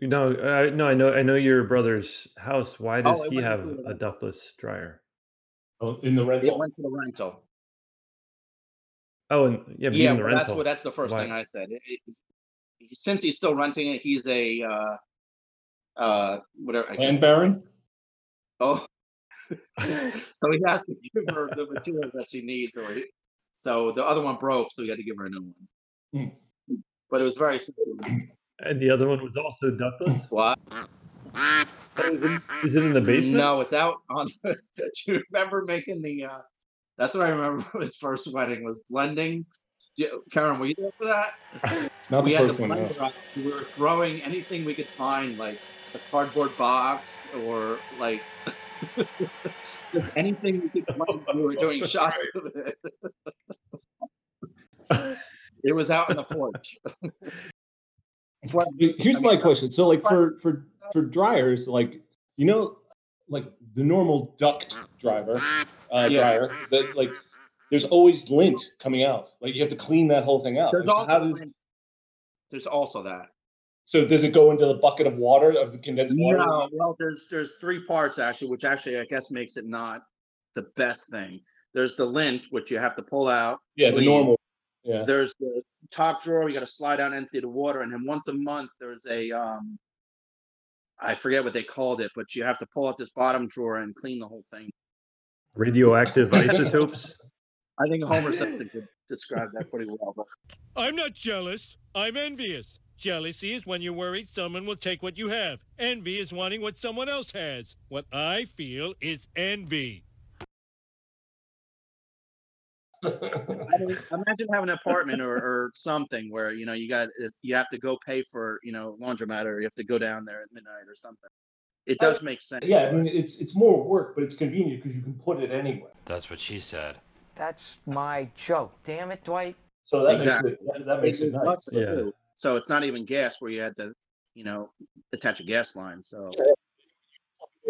you No, I no, I know I know your brother's house. Why Oh, does it he have a ductless dryer? Oh, in the rental. it went to the rental. Oh, and yeah, but Yeah, the well, that's what that's the first why- thing I said. It- it- since he's still renting it, he's a uh, uh, whatever. I And Baron. Oh, so he has to give her the materials that she needs, or he, so the other one broke, so he had to give her a new one. But it was very simple. And the other one was also ductless. What? Is it, is it in the basement? No, it's out on. Do you remember making the? uh That's what I remember. from His first wedding was blending. You- Karen, were you there for that? Not the we had first one, no. We were throwing anything we could find, like a cardboard box or like just anything we could find. We were doing shots of it. it was out on the porch. But Here's my question. So, like for for for dryers, like you know, like the normal duct driver, uh, Yeah. dryer, that like there's always lint coming out. Like you have to clean that whole thing out. There's So also does there's also that. so does it go into the bucket of water of the condensed water? No, well, there's there's three parts actually, which actually I guess makes it not the best thing. There's the lint, which you have to pull out. Yeah, the normal. Yeah. There's the top drawer. You got to slide down, empty the water, and then once a month there's a um, I forget what they called it, but you have to pull out this bottom drawer and clean the whole thing. Radioactive isotopes. I think Homer Simpson could describe that pretty well. But I'm not jealous. I'm envious. Jealousy is when you're worried someone will take what you have. Envy is wanting what someone else has. What I feel is envy. I mean, imagine having an apartment or, or something where you know you got it's- you have to go pay for you know laundromat or you have to go down there at midnight or something. It does make sense. Yeah, I mean it's it's more work, but it's convenient because you can put it anywhere. That's what she said. That's my joke. Damn it, Dwight. So that Exactly. makes it that, that makes it nice. Yeah. So it's not even gas where you had to, you know, attach a gas line. So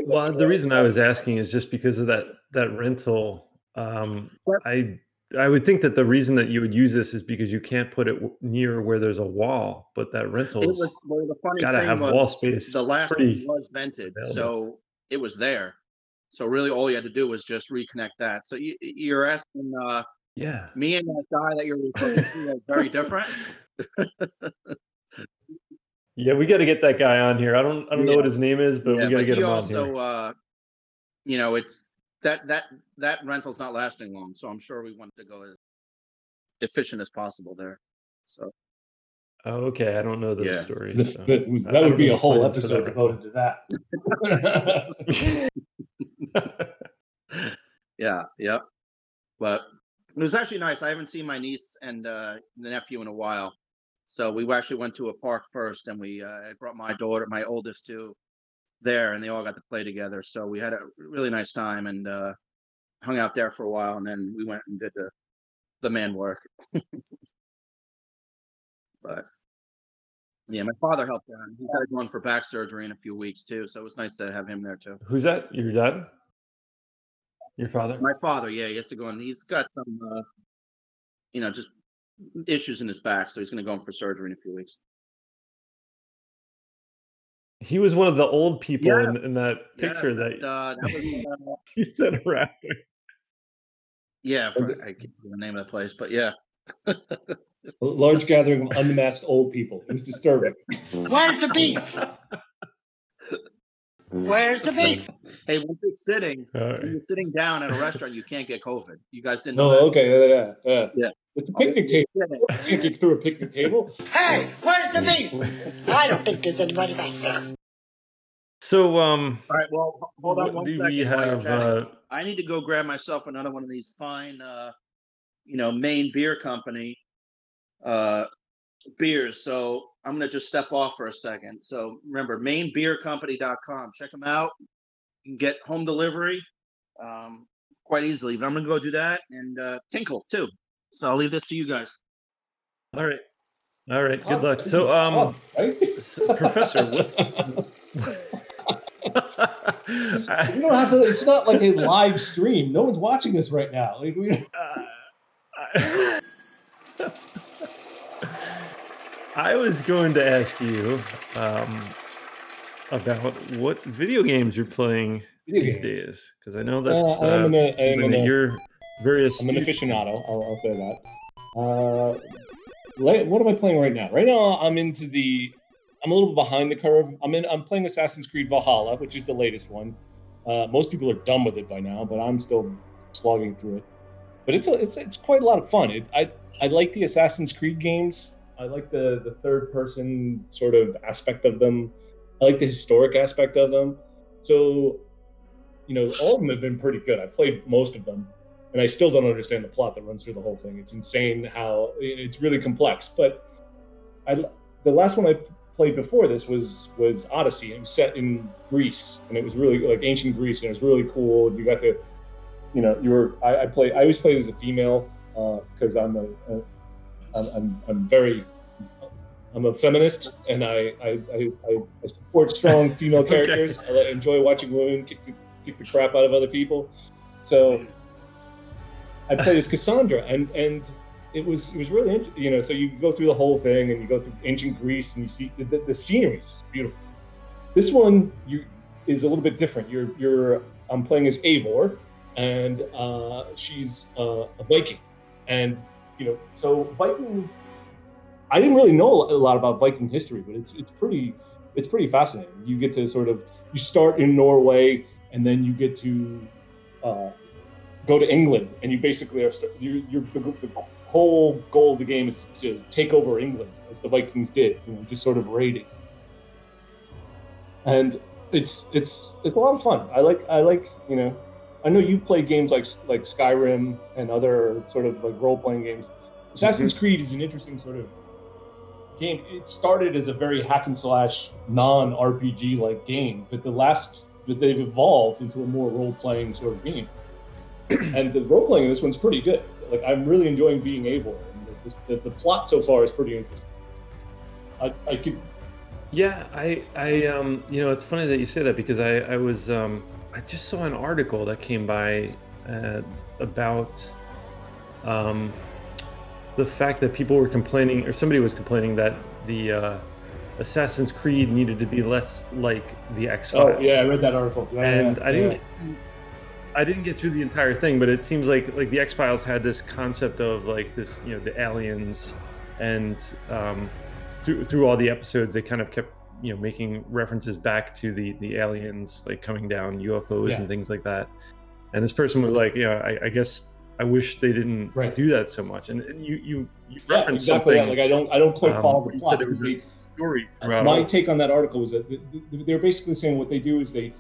Well, the reason I was asking is just because of that that rental. Um, I I would think that the reason that you would use this is because you can't put it w- near where there's a wall, but that it rental's was well, the funny gotta thing have was wall space. the last pretty one was vented, available. so it was there. So really, all you had to do was just reconnect that. So you, you're asking uh, yeah. me and that guy that you're referring to are very different. Yeah, we got to get that guy on here. I don't I don't know what his name is, but yeah, we got to get he him on also, here. uh, you know, it's that that that rental's not lasting long. So I'm sure we want to go as efficient as possible there. So Oh, okay. I don't know the Yeah. story. That, so I- that I would don't be a whole episode devoted to that. yeah, yeah. But it was actually nice. I haven't seen my niece and uh, the nephew in a while. So we actually went to a park first, and we uh, brought my daughter, my oldest, too, there, and they all got to play together. So we had a really nice time and uh, hung out there for a while, and then we went and did the the man work. but yeah, my father helped out. He's to for back surgery in a few weeks too, so it was nice to have him there too. Who's that? Your dad? Your father? My father, yeah, he has to go in. He's got some, uh, you know, just issues in his back, so he's going to go in for surgery in a few weeks. He was one of the old people in, Yes. in that Yeah, picture that, that uh, that was, uh, you sent around. yeah, for, I can't remember the name of the place, but yeah. A large gathering of unmasked old people. It was disturbing. Where's the beef? Where's the beef? Hey, when you're sitting, All right. when you're sitting down at a restaurant, you can't get COVID. You guys didn't No, know that? okay, yeah, yeah, yeah. Yeah. It's a picnic table. You can't get through a picnic table. Hey, where's the beef? I don't think there's anybody back there. So, um, All right, well, hold on what one do second. we while you're have? chatting. Uh, I need to go grab myself another one of these fine, uh, you know, Maine Beer Company uh, beers. So I'm gonna just step off for a second. So remember, MaineBeerCompany.com. Check them out. You can get home delivery um, quite easily. But I'm gonna go do that and uh, Tinkle too. So I'll leave this to you guys. all right. All right. Good Oh, luck. So, um, so, Professor, what? You don't have to. It's not like a live stream. No one's watching this right now. Like we, I was going to ask you um, about what video games you're playing Video these games. days, because I know that's Uh, uh, an- I something that uh, you're very I'm an aficionado. I'll, I'll say that. Uh, what am I playing right now? Right now, I'm into the. I'm a little behind the curve. I'm in. I'm playing Assassin's Creed Valhalla, which is the latest one. Uh, most people are done with it by now, but I'm still slogging through it. But it's a, it's it's quite a lot of fun. It, I I like the Assassin's Creed games. I like the the third person sort of aspect of them. I like the historic aspect of them. So, you know, all of them have been pretty good. I played most of them, and I still don't understand the plot that runs through the whole thing. It's insane how it's really complex. But I, the last one I played before this was was Odyssey. It was set in Greece, and it was really like ancient Greece, and it was really cool. You got to, you know, you were. I, I play. I always play as a female uh, because I'm a, a I'm, I'm I'm very. I'm a feminist, and I I, I, I support strong female Okay. characters. I enjoy watching women kick the, kick the crap out of other people. So I played as Cassandra, and and it was it was really you know. So you go through the whole thing, and you go through ancient Greece, and you see the, the scenery is just beautiful. This one you is a little bit different. You're you're I'm playing as Eivor, and uh, she's uh, a Viking, and you know so Viking. I didn't really know a lot about Viking history, but it's it's pretty it's pretty fascinating. You get to sort of you start in Norway, and then you get to uh, go to England, and you basically are you you're the, the whole goal of the game is to take over England as the Vikings did, you know, just sort of raiding. And it's it's it's a lot of fun. I like I like you know, I know you've played games like like Skyrim and other sort of like role playing games. Assassin's Creed is an interesting sort of game. It started as a very hack and slash non RPG like game, but the last that they've evolved into a more role playing sort of game. and the role playing in this one's pretty good. Like I'm really enjoying being able. This- the, the plot so far is pretty interesting. I, I could Yeah, I, I, um, you know, it's funny that you say that because I, I was, um, I just saw an article that came by uh, about um, the fact that people were complaining, or somebody was complaining that the uh, Assassin's Creed needed to be less like the X Files. Oh yeah, I read that article. Yeah, and yeah, I didn't. yeah. Get, I didn't get through the entire thing, but it seems like like the X Files had this concept of like this, you know, the aliens, and um, through through all the episodes, they kind of kept you know making references back to the the aliens like coming down UFOs Yeah. and things like that. And this person was like, you know, I, I guess I wish they didn't Right. do that so much. And, and you you you Yeah, referenced exactly. something. That. Like I don't I don't quite um, follow the plot. there was a they- story throughout my take on that article was that th- th- they're basically saying what they do is they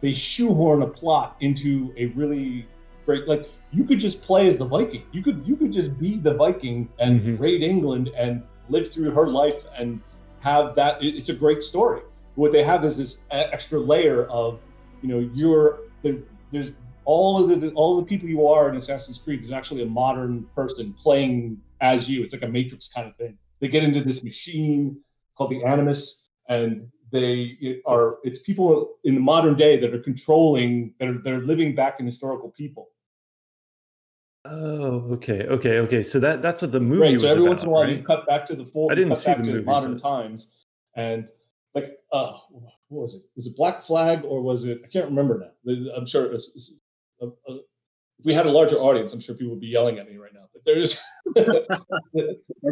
they shoehorn a plot into a really great like you could just play as the Viking. You could you could just be the Viking and Mm-hmm. raid England and live through her life and have that. It's a great story. What they have is this extra layer of you know you're there's there's all of the all the people you are in Assassin's Creed. There's actually a modern person playing as you. It's like a Matrix kind of thing. They get into this machine called the Animus, and they are it's people in the modern day that are controlling that are, that are living back in historical people. Oh, okay, okay, okay. So that that's what the movie right. was So every about, once in a while, right? you cut back to the full. I didn't cut see back the to movie, modern but- times, and like, uh, what was it? Was it Black Flag or was it? I can't remember now. I'm sure. It's, it's, uh, uh, if we had a larger audience, I'm sure people would be yelling at me right now. But there's there's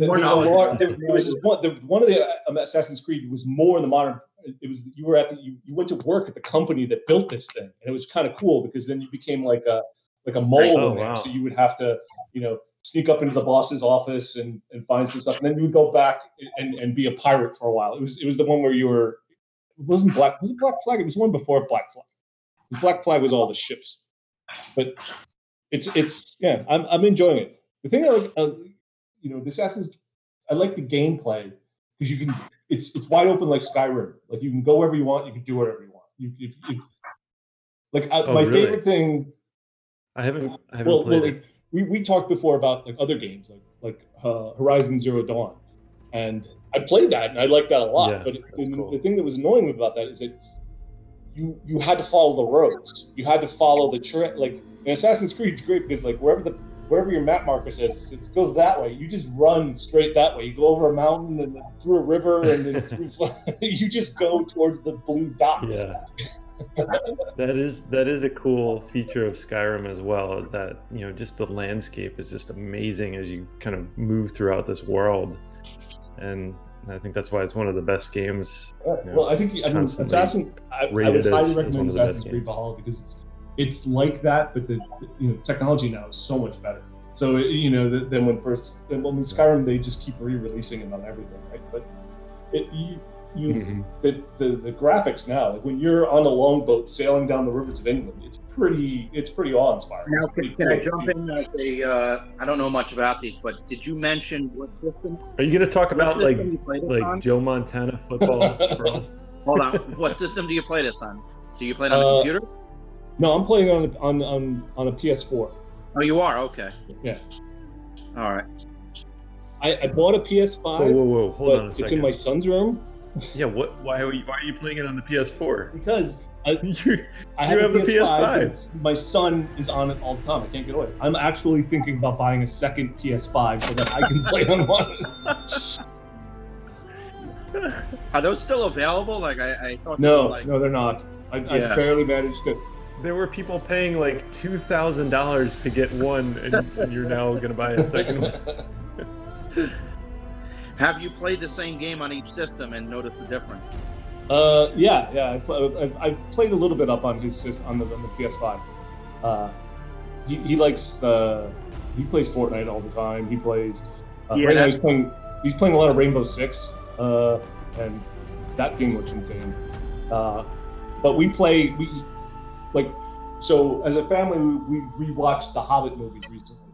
lar- there, there was one. The, one of the uh, Assassin's Creed was more in the modern. It was you were at the you, you went to work at the company that built this thing, and it was kind of cool because then you became like a like a mole Oh, in there. wow. So you would have to you know sneak up into the boss's office and, and find some stuff, and then you would go back and, and be a pirate for a while. It was it was the one where you were it wasn't black was it Black Flag? It was one before Black Flag. Black Flag was all the ships, but it's it's yeah I'm I'm enjoying it. The thing I like uh, you know the Assassin's I like the gameplay because you can it's it's wide open like Skyrim. Like you can go wherever you want, you can do whatever you want. You if, if, like I, Oh, my really? favorite thing I haven't I haven't well, played well it. like, we, we talked before about like other games like like uh, Horizon Zero Dawn, and I played that and I liked that a lot. Yeah, but it, the, the thing that was annoying about that is that you you had to follow the roads. You had to follow the tra- like in Assassin's Creed. It's great because like wherever the wherever your map marker says it, says it goes that way. You just run straight that way. You go over a mountain and then through a river and then through. you just go towards the blue dot. Yeah. That is that is a cool feature of Skyrim as well. That you know, just the landscape is just amazing as you kind of move throughout this world, and I think that's why it's one of the best games. you know, Well, I think I mean Assassin. I, I would highly as recommend best Assassin's. Creed Valhalla because it's it's like that, but the, the you know technology now is so much better. So you know th- than when first then when Skyrim they just keep re-releasing it on everything, right? But it, you you Mhm. the, the the graphics now like when you're on a longboat sailing down the rivers of England, it's pretty it's pretty awe-inspiring. Now, It's can, can I cool to jump in as a? Uh, I don't know much about these, but did you mention what system? Are you going to talk about like system you play this like on? Joe Montana football? Hold on. what system do you play this on? Do you play it on the Uh, computer? No, I'm playing on a- on on on a PS4. Oh, you are. Okay. Yeah. All right. I, I bought a PS5. Whoa, whoa, whoa! Hold but on a It's in my son's room Yeah, what? Why are you why are you playing it on the PS4? because I, you I have, you have the PS5. PS5. my son is on it all the time. I can't get away. I'm actually thinking about buying a second PS5 so that I can play on one. Are those still available? Like I, I thought. they No, were, like, no, they're not. I, Yeah. I barely managed to. There were people paying like two thousand dollars to get one, and, and you're now going to buy a second one. Have you played the same game on each system and noticed the difference? Uh, yeah, yeah. I've, I've played a little bit up on his on the on the PS5. Uh, he, he likes uh, he plays Fortnite all the time. He plays. Uh, Yeah, right now he's playing. He's playing a lot of Rainbow Six, uh, and that game looks insane. Uh, but we play we like so as a family we, we rewatched the Hobbit movies recently.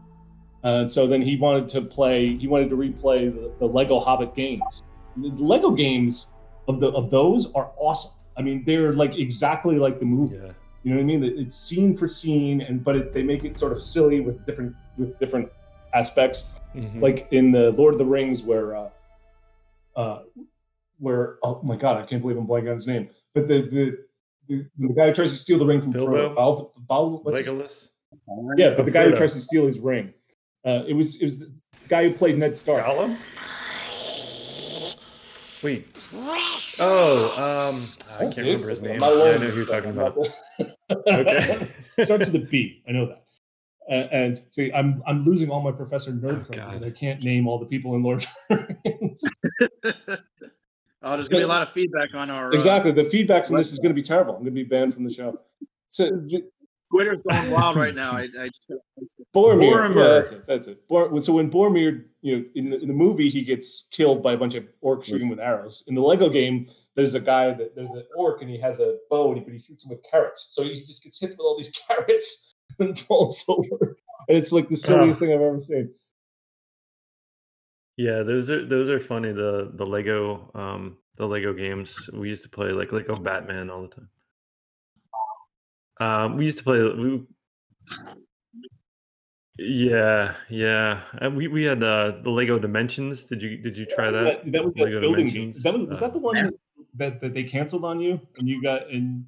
And so then he wanted to play. He wanted to replay the, the Lego Hobbit games, the Lego games of the of those are awesome. I mean, they're like exactly like the movie. Yeah. You know what I mean? It's scene for scene, and but it, they make it sort of silly with different with different aspects. Mhm. Like in the Lord of the Rings, where uh, uh, where oh my god, I can't believe I'm blanking on his name. But the the the, the guy who tries to steal the ring from Bilbo? Frodo, Bal, Bal, what's his- Legolas. yeah, but the guy who tries to steal his ring, uh, it was it was the guy who played Ned Stark. Gollum. Wait. Oh, um, I can't remember his name. My Yeah, I know who you're talking about. Okay. Starts with a B. I know that. Uh, and see, I'm I'm losing all my Professor Nerd credit because I can't name all the people in Lord of the Rings. Oh, there's gonna be a lot of feedback on our uh, exactly. The feedback from this is going to be terrible. I'm going to be banned from the show. So j- Twitter's going wild right now. I, I just Boromir. Boromir. Yeah, that's it. That's it. Bor- so when Boromir, you know, in the, in the movie, he gets killed by a bunch of orcs shooting with arrows. In the Lego game, there's a guy that there's an orc and he has a bow, and he, but he shoots him with carrots. So he just gets hit with all these carrots and falls over. And it's like the silliest thing I've ever seen. Yeah, those are those are funny. The the Lego um the Lego games we used to play like Lego Batman all the time. Um, we used to play. We, yeah, yeah. And we we had uh, the Lego Dimensions. Did you did you try that? That, that was that Lego building. Dimensions? That was, was Uh, that the one that, that, that they canceled on you and you got and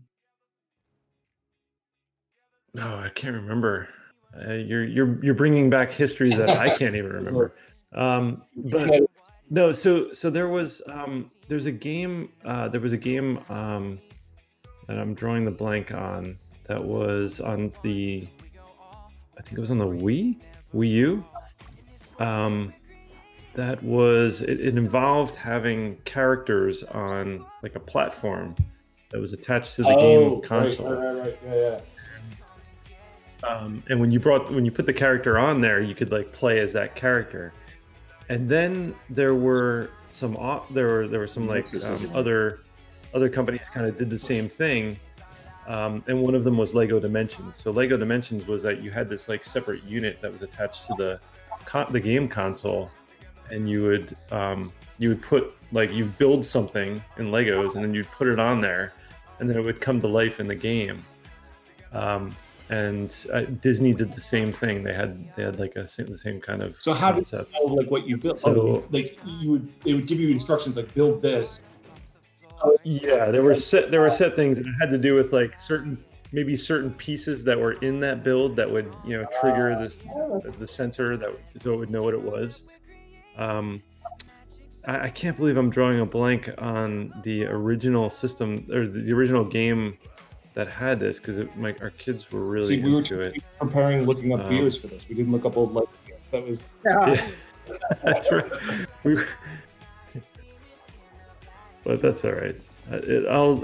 Oh, I can't remember. Uh, you're you're you're bringing back history that I can't even remember. Um, but no, so so there was um, there's a game. Uh, there was a game um, that I'm drawing the blank on. That was on the, I think it was on the Wii, Wii U. Um, that was it, it involved having characters on like a platform that was attached to the oh, game console. Right, right, right. Yeah, yeah. Um, and when you brought when you put the character on there, you could like play as that character. And then there were some there were there were some like um, other other companies kind of did the same thing. Um, and one of them was Lego Dimensions. So Lego Dimensions was that you had this like separate unit that was attached to the con- the game console, and you would um, you would put like you build something in Legos, and then you'd put it on there, and then it would come to life in the game. Um, and uh, Disney did the same thing. They had they had like a the same kind of So how did you know like what you built? So- like you would they would give you instructions like build this. Yeah, there were set there were set things that had to do with like certain maybe certain pieces that were in that build that would you know trigger this the sensor that would, so it would know what it was. Um, I, I can't believe I'm drawing a blank on the original system or the, original game that had this because my our kids were really See, we were into it. preparing looking up Um, beers for this. We didn't look up old games. That was Yeah. that's right. We were- but that's all right. Uh, It, I'll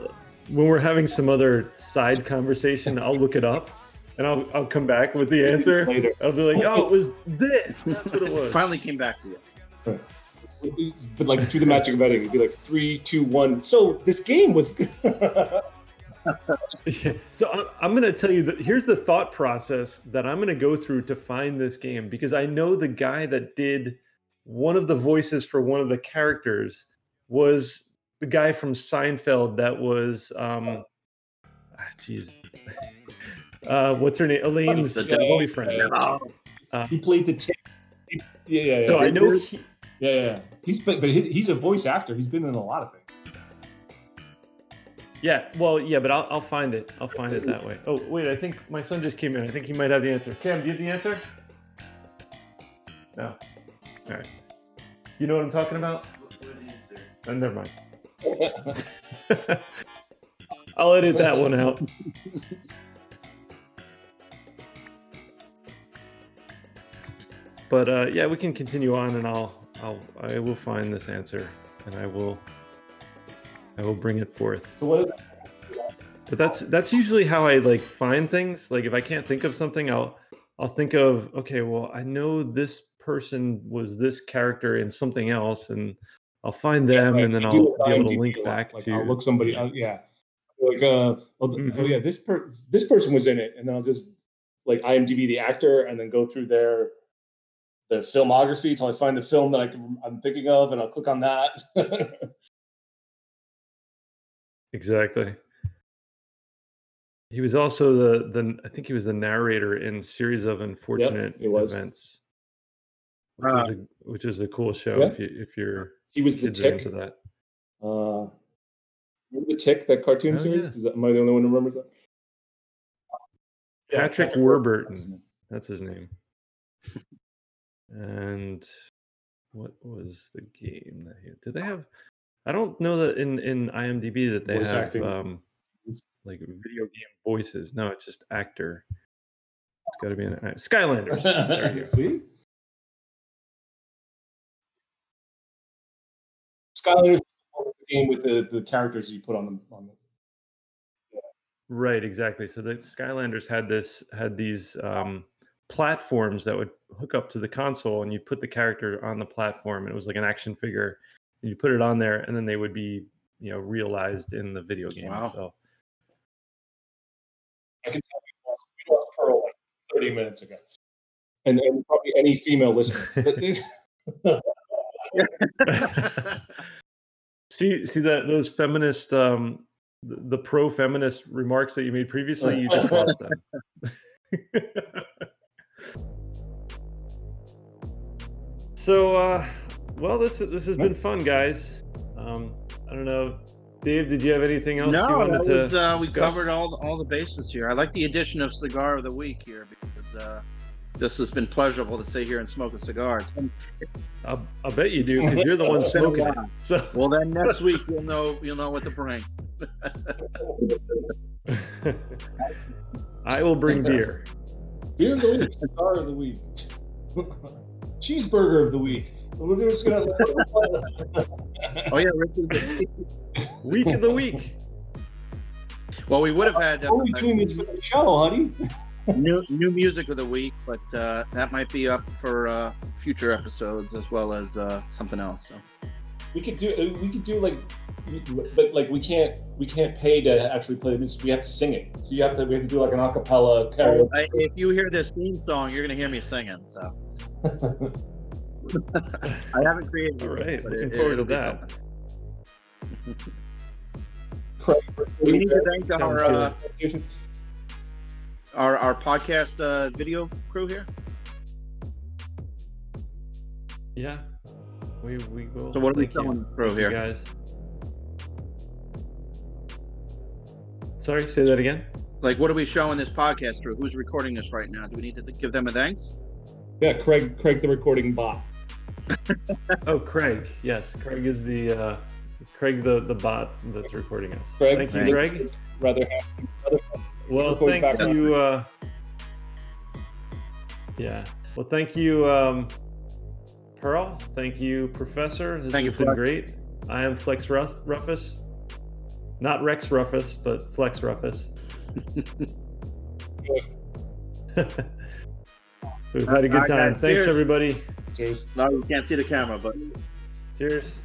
when we're having some other side conversation, I'll look it up and I'll I'll come back with the answer. Later. I'll be like, oh, it was this. That's what it was. finally came back to you. but like through the magic of editing, it'd be like three, two, one. So this game was Yeah. So I'm, I'm going to tell you that here's the thought process that I'm going to go through to find this game because I know the guy that did one of the voices for one of the characters was the guy from Seinfeld that was um ah, jeez. Uh what's her name? Elaine's The uh, boyfriend. Uh, he played the Tick. Yeah, yeah, yeah. so I know he, Yeah, yeah, yeah. He's been, but he, he's a voice actor. He's been in a lot of things. yeah well yeah but I'll, I'll find it. I'll find it that way. Oh wait I think my son just came in. I think he might have the answer. Cam do you have the answer? No. All right. You know what I'm talking about? Oh, never mind I'll edit that one out. But uh, yeah, we can continue on, and I'll, I'll, I will find this answer, and I will, I will bring it forth. So what is But that's that's usually how I like find things. Like if I can't think of something, I'll, I'll think of okay, well, I know this person was this character in something else, and I'll find them, Right, and then I'll be able to link back Like, to. I'll look somebody. Uh, yeah, like uh, oh, oh Mhm. yeah, this per this person was in it, and then I'll just like IMDb the actor, and then go through their the filmography until I find the film that I can, I'm thinking of, and I'll click on that. Exactly. He was also the the I think he was the narrator in series of unfortunate was. events, which, Ah. is a, which is a cool show Yeah. if you if you're he was the tick. that. Uh, remember the Tick, that cartoon Oh, series? yeah. Does that, am I the only one who remembers that? Patrick Patrick Warburton, that's his name. and what was the game that he did they have? I don't know that in in IMDb that they Voice have acting. um like video game voices. No, it's just actor. It's got to be an uh, Skylanders. There you go. See? Skylanders the game with the, the characters you put on them. On the, Right, exactly. So the Skylanders had this had these um, platforms that would hook up to the console, and you put the character on the platform, and it was like an action figure. And you put it on there, and then they would be, you know, realized in the video game. Wow. So I can tell we lost, we lost Pearl like 30 minutes ago. And, and probably any female listener. See, see that those feminist, um, the, the pro feminist remarks that you made previously, you just lost them. so, uh, well, this this has been fun, guys. Um, I don't know, Dave. Did you have anything else you No, wanted that to? was, uh, we covered all the, all the bases here. I like the addition of cigar of the week here because uh, this has been pleasurable to sit here and smoke a cigar. It's been, I'll, I'll bet you do because you're the one It's been a smoking it. So, well, then next week you'll know you'll know what to bring. I will bring beer. Beer of the week, cigar of the week, cheeseburger of the week. We're just gonna. Oh yeah, Richard. Week of the week. Well, we would have had uh, Only doing this for the show, honey. New new music of the week, but uh, that might be up for uh, future episodes as well as uh, something else. So. We could do. uh, We could do like, but like we can't. We can't pay to actually play the music. We have to sing it. So you have to. We have to do like an acapella karaoke. I, if you hear this theme song, you're gonna hear me singing. So I haven't created it, All right, but looking it, forward it'll to be that. something. Craig, We need to thank our uh, good. Our our podcast uh, video crew here. Yeah, we we will. So what are we Thank you. telling the crew here? guys? Sorry, say that again. Like, what are we showing this podcast crew? Who's recording this right now? Do we need to give them a thanks? Yeah, Craig. Craig, the recording bot. Oh, Craig. Yes, Craig is the uh, Craig the the bot that's recording us. Craig, Thank you, Craig. Rather have. Rather Well, thank background. you. Uh, yeah. Well, thank you, um, Pearl. Thank you, Professor. This Thank you, has been Flex. great. I am Flex Ruff- Ruffus. Not Rex Ruffus, but Flex Ruffus. We've had a good time. guys, Thanks, cheers. everybody. Cheers. No, you can't see the camera, but Cheers.